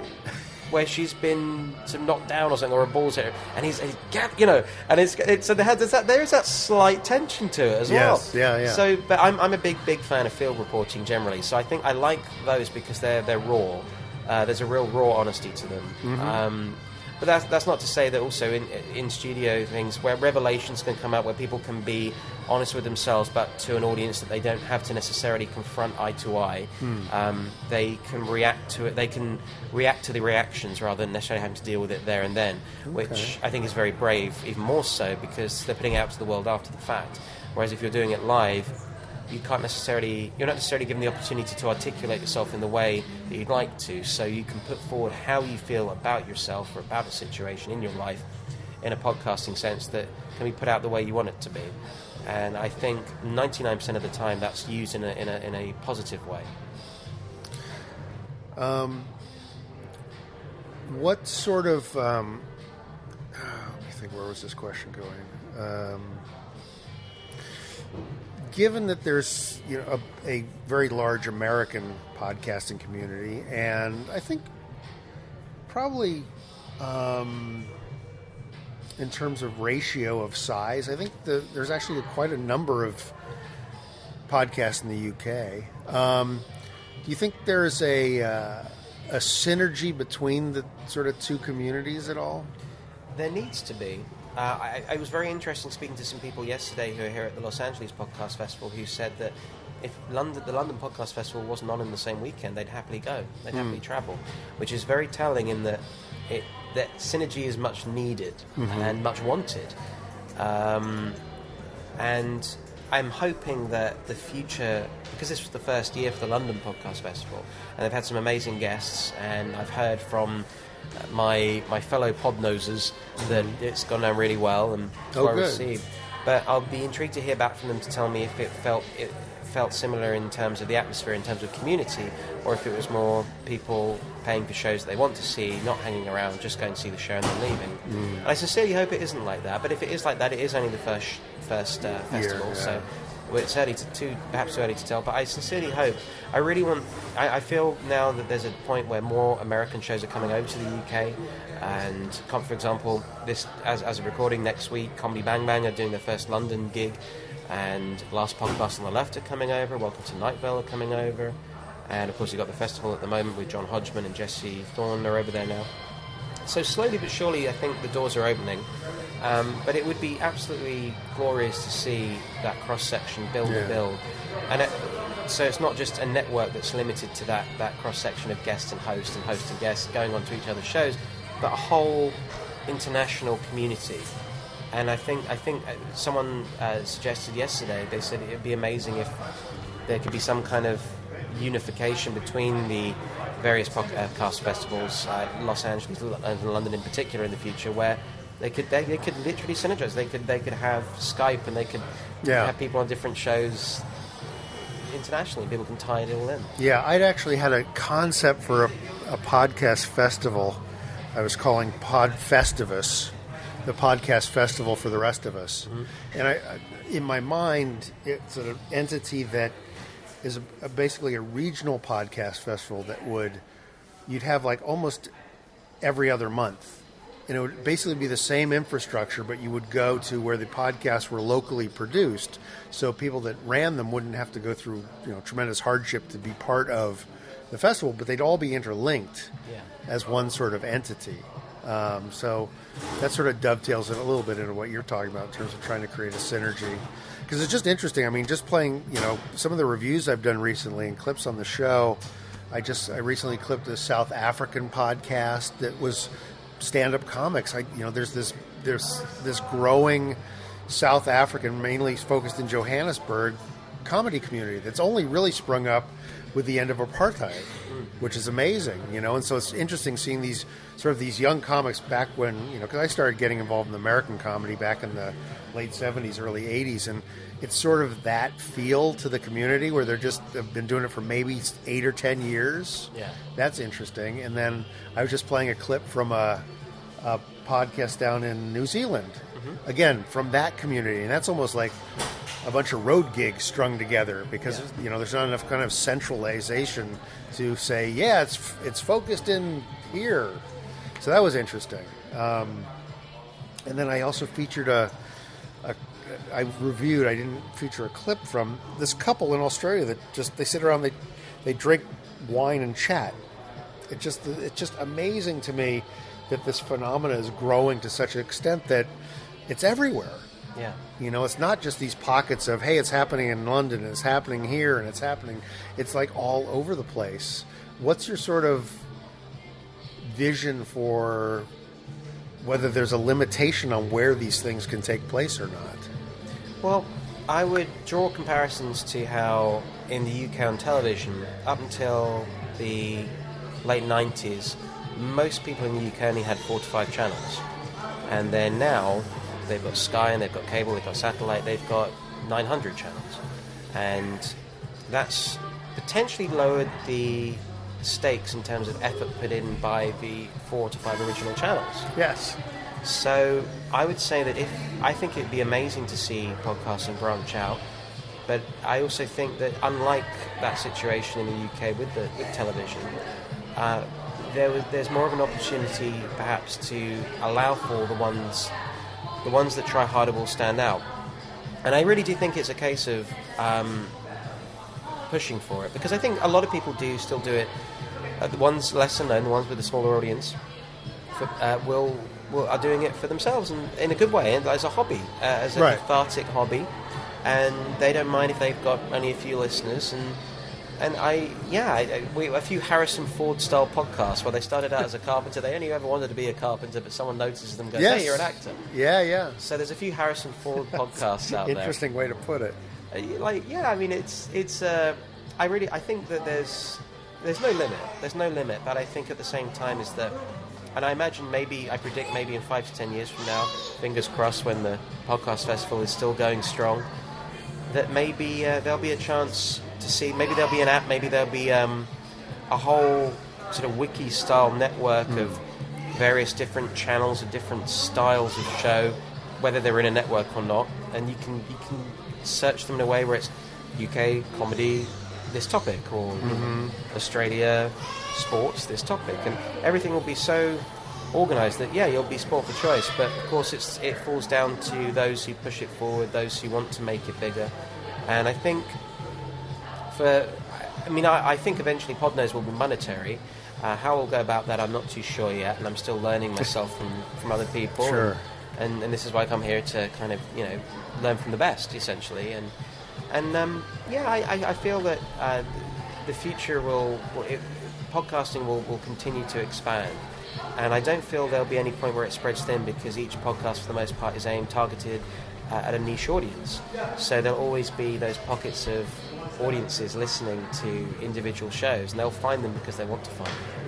Where she's been sort of knocked down or something, or a ball's hit her, and he's, he's you know, and it's, it's so there there's that there is that slight tension to it as Yes, well. yeah, yeah. So, but I'm, I'm a big big fan of field reporting generally. So I think I like those because they're they're raw. Uh, there's a real raw honesty to them. Mhm. Um, but that's that's not to say that also in in studio things where revelations can come out where people can be honest with themselves, but to an audience that they don't have to necessarily confront eye to eye. Hmm. Um, they can react to it. They can react to the reactions rather than necessarily having to deal with it there and then, which I think is very brave, even more so because they're putting it out to the world after the fact. Whereas if you're doing it live, you can't necessarily you're not necessarily given the opportunity to articulate yourself in the way that you'd like to. So you can put forward how you feel about yourself or about a situation in your life in a podcasting sense that can be put out the way you want it to be. And I think 99% of the time that's used in a, in a, in a positive way. Um, what sort of? Um, let me think. Where was this question going? Um, given that there's you know a, a very large American podcasting community, and I think probably um, in terms of ratio of size, I think the, there's actually quite a number of podcasts in the UK. Um, do you think there's a uh, a synergy between the sort of two communities at all? There needs to be. Uh, I, I was very interested in speaking to some people yesterday who are here at the Los Angeles Podcast Festival who said that if London, the London Podcast Festival wasn't on in the same weekend, they'd happily go. They'd Hmm. happily travel, which is very telling in that it, that synergy is much needed Mhm. and much wanted. Um, and I'm hoping that the future, because this was the first year for the London Podcast Festival, and they've had some amazing guests, and I've heard from my my fellow podnosers that it's gone down really well and Oh, well good. received. But I'll be intrigued to hear back from them to tell me if it felt it felt similar in terms of the atmosphere, in terms of community, or if it was more people paying for shows that they want to see, not hanging around, just going to see the show and then leaving. Mm. And I sincerely hope it isn't like that. But if it is like that, it is only the first first uh, festival, yeah. so well, it's early to too, perhaps too early to tell. But I sincerely hope. I really want. I, I feel now that there's a point where more American shows are coming over to the UK, and for example, this as as a recording next week, Comedy Bang Bang are doing their first London gig, and Last Podcast on the Left are coming over. Welcome to Night Vale are coming over, and of course you've got the festival at the moment with John Hodgman and Jesse Thorn are over there now. So slowly but surely, I think the doors are opening. Um, but it would be absolutely glorious to see that cross section build Yeah. and build, and it, so it's not just a network that's limited to that that cross section of guest and host and host and guest going on to each other's shows, but a whole international community. And I think I think uh, someone uh, suggested yesterday. They said it'd be amazing if there could be some kind of unification between the various podcast uh, festivals, uh, Los Angeles and uh, London in particular, in the future, where They could they, they could literally synergize. They could they could have Skype and they could Yeah. have people on different shows internationally. People can tie it all in. Yeah, I'd actually had a concept for a, a podcast festival. I was calling Pod Festivus, the podcast festival for the rest of us. Mm-hmm. And I, I- in my mind, it's an entity that is a, basically a regional podcast festival that would you'd have like almost every other month. And it would basically be the same infrastructure, but you would go to where the podcasts were locally produced, so people that ran them wouldn't have to go through you know tremendous hardship to be part of the festival, but they'd all be interlinked Yeah. as one sort of entity. Um, so that sort of dovetails it a little bit into what you're talking about in terms of trying to create a synergy. Because it's just interesting. I mean, just playing, you know, some of the reviews I've done recently and clips on the show. I just I recently clipped a South African podcast that was stand-up comics. I you know, there's this there's this growing South African, mainly focused in Johannesburg, comedy community that's only really sprung up with the end of apartheid, which is amazing, you know. And so it's interesting seeing these sort of these young comics back when you know, because I started getting involved in American comedy back in the late '70s, early '80s, and it's sort of that feel to the community where they're just have been doing it for maybe eight or ten years. Yeah. That's interesting. And then I was just playing a clip from a, a podcast down in New Zealand, mm-hmm. again from that community, and that's almost like a bunch of road gigs strung together because you know there's not enough kind of centralization to say yeah it's it's focused in here. So that was interesting. Um, and then I also featured a, a I reviewed. I didn't feature a clip from this couple in Australia that just they sit around they they drink wine and chat. It just it's just amazing to me that this phenomena is growing to such an extent that it's everywhere. Yeah. You know, it's not just these pockets of hey, it's happening in London, and it's happening here, and it's happening. It's like all over the place. What's your sort of vision for whether there's a limitation on where these things can take place or not? Well, I would draw comparisons to how in the UK on television, up until the late 90s, most people in the UK only had four to five channels. And then now, they've got Sky and they've got cable, they've got satellite, they've got 900 channels. And that's potentially lowered the stakes in terms of effort put in by the four to five original channels. Yes. So I would say that if I think it'd be amazing to see podcasting branch out, but I also think that unlike that situation in the UK with the with television, uh, there was there's more of an opportunity perhaps to allow for the ones the ones that try harder will stand out, and I really do think it's a case of um, pushing for it because I think a lot of people do still do it. Uh, the ones lesser known, the ones with a smaller audience, for, uh, will, will are doing it for themselves and in a good way and as a hobby, uh, as a Right. cathartic hobby, and they don't mind if they've got only a few listeners and. And I, yeah, I, we, a few Harrison Ford style podcasts where they started out as a carpenter. They only ever wanted to be a carpenter, but someone notices them and goes, Yes. "Hey, you're an actor." Yeah, yeah. So there's a few Harrison Ford podcasts out there. Interesting way to put it. Uh, like yeah i mean it's it's uh, i really i think that there's there's no limit there's no limit but i think at the same time is that and i imagine maybe i predict maybe in five to ten years from now fingers crossed when the podcast festival is still going strong that maybe uh, there'll be a chance to see. Maybe there'll be an app maybe there'll be um, a whole sort of wiki style network of various different channels of different styles of show whether they're in a network or not. And you can you can search them in a way where it's UK comedy this topic or Mhm. Australia sports this topic. And everything will be so organized that yeah you'll be sport for choice. But of course it's it falls down to those who push it forward those who want to make it bigger. And I think for I mean I, I think eventually Podnose will be monetary. Uh, how we'll go about that I'm not too sure yet and I'm still learning myself from, from other people. Sure. and, and this is why I come here to kind of you know learn from the best essentially. And and um, yeah I, I, I feel that uh, the future will, will it, podcasting will, will continue to expand. And I don't feel there'll be any point where it spreads thin because each podcast for the most part is aimed targeted uh, at a niche audience. So there'll always be those pockets of audiences listening to individual shows and they'll find them because they want to find them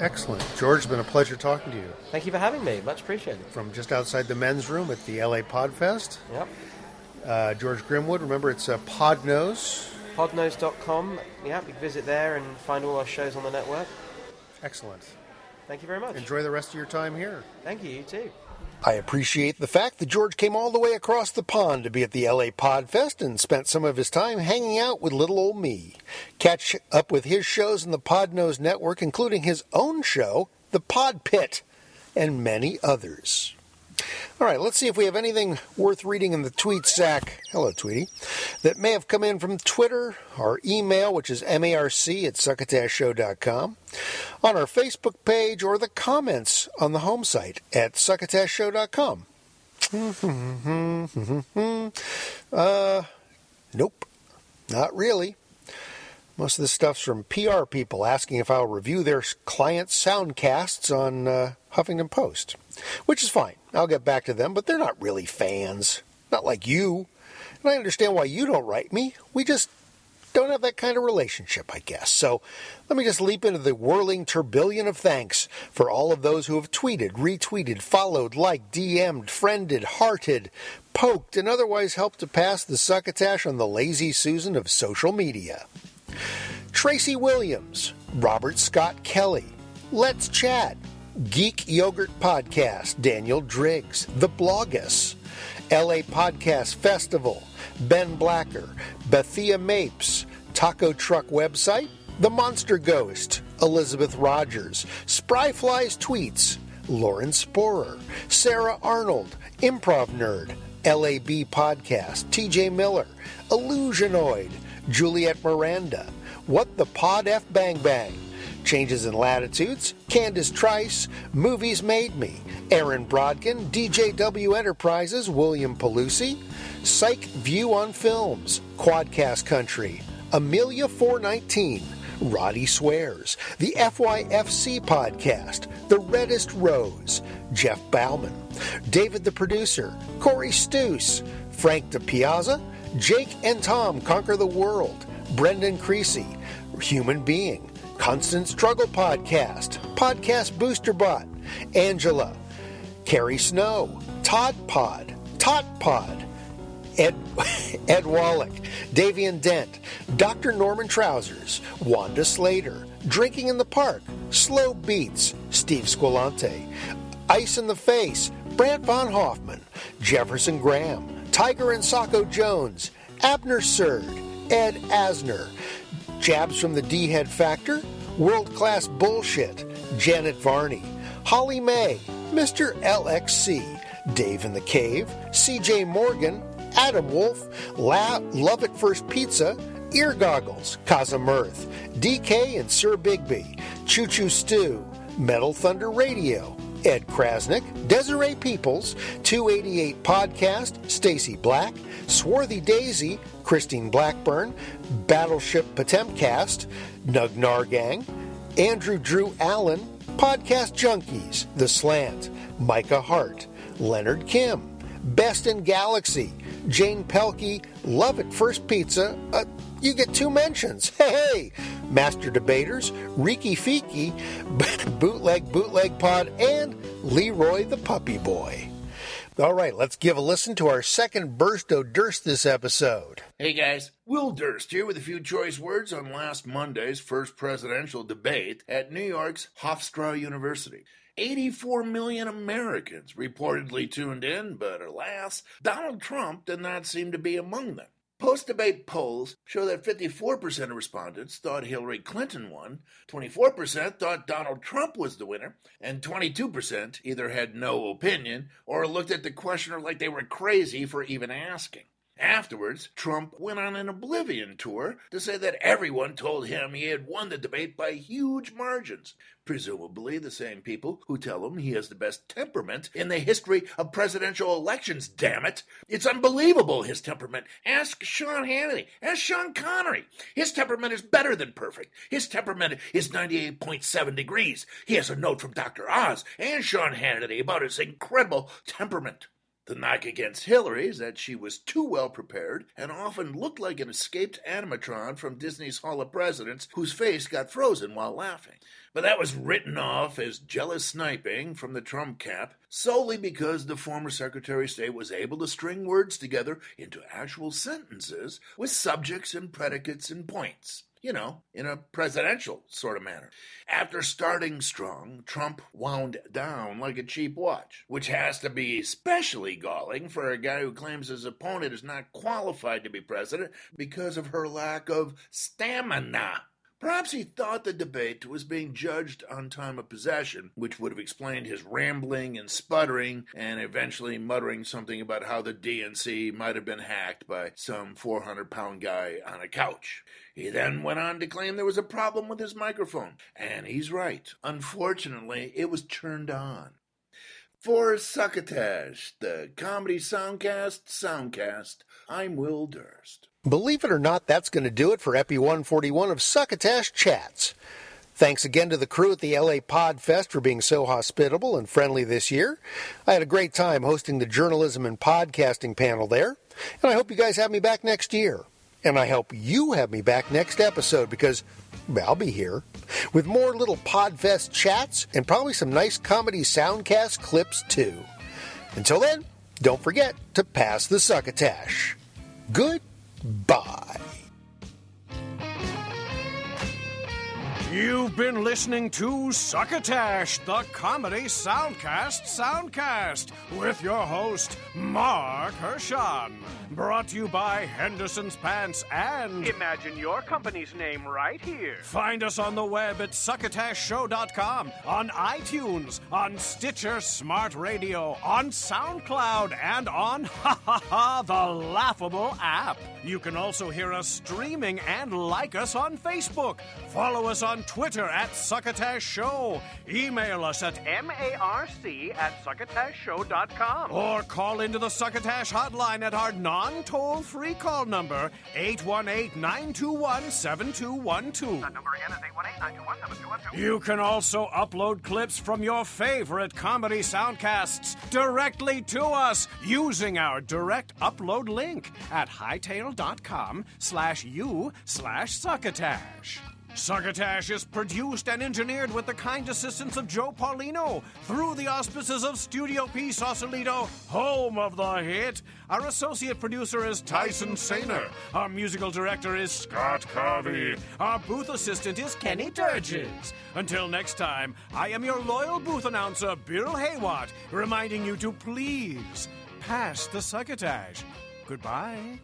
Excellent. George, it's been a pleasure talking to you. Thank you for having me. Much appreciated. From just outside the men's room at the LA Podfest. Yep. Uh, George Grimwood, remember it's uh, Podnose. Podnose.com. Yeah, you can visit there and find all our shows on the network. Excellent. Thank you very much. Enjoy the rest of your time here. Thank you. You too. I appreciate the fact that George came all the way across the pond to be at the LA Podfest and spent some of his time hanging out with little old me. Catch up with his shows in the Podnose Network, including his own show, The Pod Pit, and many others. All right, let's see if we have anything worth reading in the tweet sack. Hello, Tweety. That may have come in from Twitter, our email, which is marc at succotashshow.com, on our Facebook page, or the comments on the home site at succotashshow.com. uh, nope, not really. Most of the stuff's from PR people asking if I'll review their clients' soundcasts on uh, Huffington Post, which is fine. I'll get back to them, but they're not really fans. Not like you. And I understand why you don't write me. We just don't have that kind of relationship, I guess. So let me just leap into the whirling turbillion of thanks for all of those who have tweeted, retweeted, followed, liked, DM'd, friended, hearted, poked, and otherwise helped to pass the succotash on the lazy Susan of social media. Tracy Williams, Robert Scott Kelly, Let's Chat, Geek Yogurt Podcast, Daniel Driggs, The Blogus, LA Podcast Festival, Ben Blacker, Bethia Mapes, Taco Truck Website, The Monster Ghost, Elizabeth Rogers, Spryfly's Tweets, Lauren Sporer, Sarah Arnold, Improv Nerd, LAB Podcast, TJ Miller, Illusionoid, Juliet Miranda, What the Pod F Bang Bang, Changes in Latitudes, Candace Trice, Movies Made Me, Aaron Brodkin, DJW Enterprises, William Pelusi, Psych View on Films, Quadcast Country, Amelia 419, Roddy Swears, the FYFC Podcast, The Reddest Rose, Jeff Bauman, David the Producer, Corey Stoos, Frank DePiazza, Jake and Tom Conquer the World, Brendan Creasy, Human Being, Constant Struggle Podcast, Podcast Booster Bot, Angela, Carrie Snow, Todd Pod, Tot Pod, Ed, Ed Wallach, Davian Dent, Dr. Norman Trousers, Wanda Slater, Drinking in the Park, Slow Beats, Steve Squilante, Ice in the Face, Brant Von Hoffman, Jefferson Graham, Tiger and Sacco Jones, Abner Surd, Ed Asner, Jabs from the D Head Factor, World Class Bullshit, Janet Varney, Holly May, Mr. LXC, Dave in the Cave, CJ Morgan, Adam Wolf, La- Love at First Pizza, Ear Goggles, Kaza Mirth, DK and Sir Bigby, Choo Choo Stew, Metal Thunder Radio, Ed Krasnick, Desiree Peoples, 288 Podcast, Stacy Black, Swarthy Daisy, Christine Blackburn, Battleship Potemcast, Nug Nargang, Andrew Drew Allen, Podcast Junkies, The Slant, Micah Hart, Leonard Kim, Best in Galaxy, Jane Pelkey, Love at First Pizza. Uh, you get two mentions. Hey, Master Debaters, Riki Fiki, Bootleg Bootleg Pod, and Leroy the Puppy Boy. All right, let's give a listen to our second burst of Durst this episode. Hey guys, Will Durst here with a few choice words on last Monday's first presidential debate at New York's Hofstra University. 84 million Americans reportedly tuned in, but alas, Donald Trump did not seem to be among them. Post debate polls show that 54% of respondents thought Hillary Clinton won, 24% thought Donald Trump was the winner, and 22% either had no opinion or looked at the questioner like they were crazy for even asking. Afterwards, Trump went on an oblivion tour to say that everyone told him he had won the debate by huge margins. Presumably the same people who tell him he has the best temperament in the history of presidential elections, damn it. It's unbelievable, his temperament. Ask Sean Hannity. Ask Sean Connery. His temperament is better than perfect. His temperament is 98.7 degrees. He has a note from Dr. Oz and Sean Hannity about his incredible temperament. The knock against Hillary is that she was too well prepared and often looked like an escaped animatron from Disney's Hall of Presidents whose face got frozen while laughing. But that was written off as jealous sniping from the Trump camp solely because the former Secretary of State was able to string words together into actual sentences with subjects and predicates and points you know, in a presidential sort of manner. After starting strong, Trump wound down like a cheap watch, which has to be especially galling for a guy who claims his opponent is not qualified to be president because of her lack of stamina. Perhaps he thought the debate was being judged on time of possession, which would have explained his rambling and sputtering and eventually muttering something about how the DNC might have been hacked by some 400 pound guy on a couch. He then went on to claim there was a problem with his microphone, and he's right. Unfortunately, it was turned on. For Succotash, the Comedy Soundcast Soundcast, I'm Will Durst. Believe it or not, that's going to do it for Epi 141 of Succotash Chats. Thanks again to the crew at the LA Podfest for being so hospitable and friendly this year. I had a great time hosting the journalism and podcasting panel there, and I hope you guys have me back next year. And I hope you have me back next episode because I'll be here with more little Podfest chats and probably some nice comedy soundcast clips too. Until then, don't forget to pass the succotash. Goodbye. You've been listening to Succotash, the comedy soundcast soundcast, with your host, Marc Hershon. Brought to you by Henderson's Pants and. Imagine your company's name right here. Find us on the web at succotashshow.com, on iTunes, on Stitcher Smart Radio, on SoundCloud, and on ha ha ha the laughable app. You can also hear us streaming and like us on Facebook. Follow us on Twitter at Succotash Show. Email us at M-A-R-C at succotashshow.com. or call into the Succotash hotline at our non toll free call number 818 921 7212. That number again is 818-921-7212. You can also upload clips from your favorite comedy soundcasts directly to us using our direct upload link at hightail.com slash u slash succotash. Succotash is produced and engineered with the kind assistance of Joe Paulino through the auspices of Studio P Sausalito, home of the hit. Our associate producer is Tyson Sainer. Our musical director is Scott Carvey. Our booth assistant is Kenny Durges. Until next time, I am your loyal booth announcer, Bill Haywatt, reminding you to please pass the succotash. Goodbye.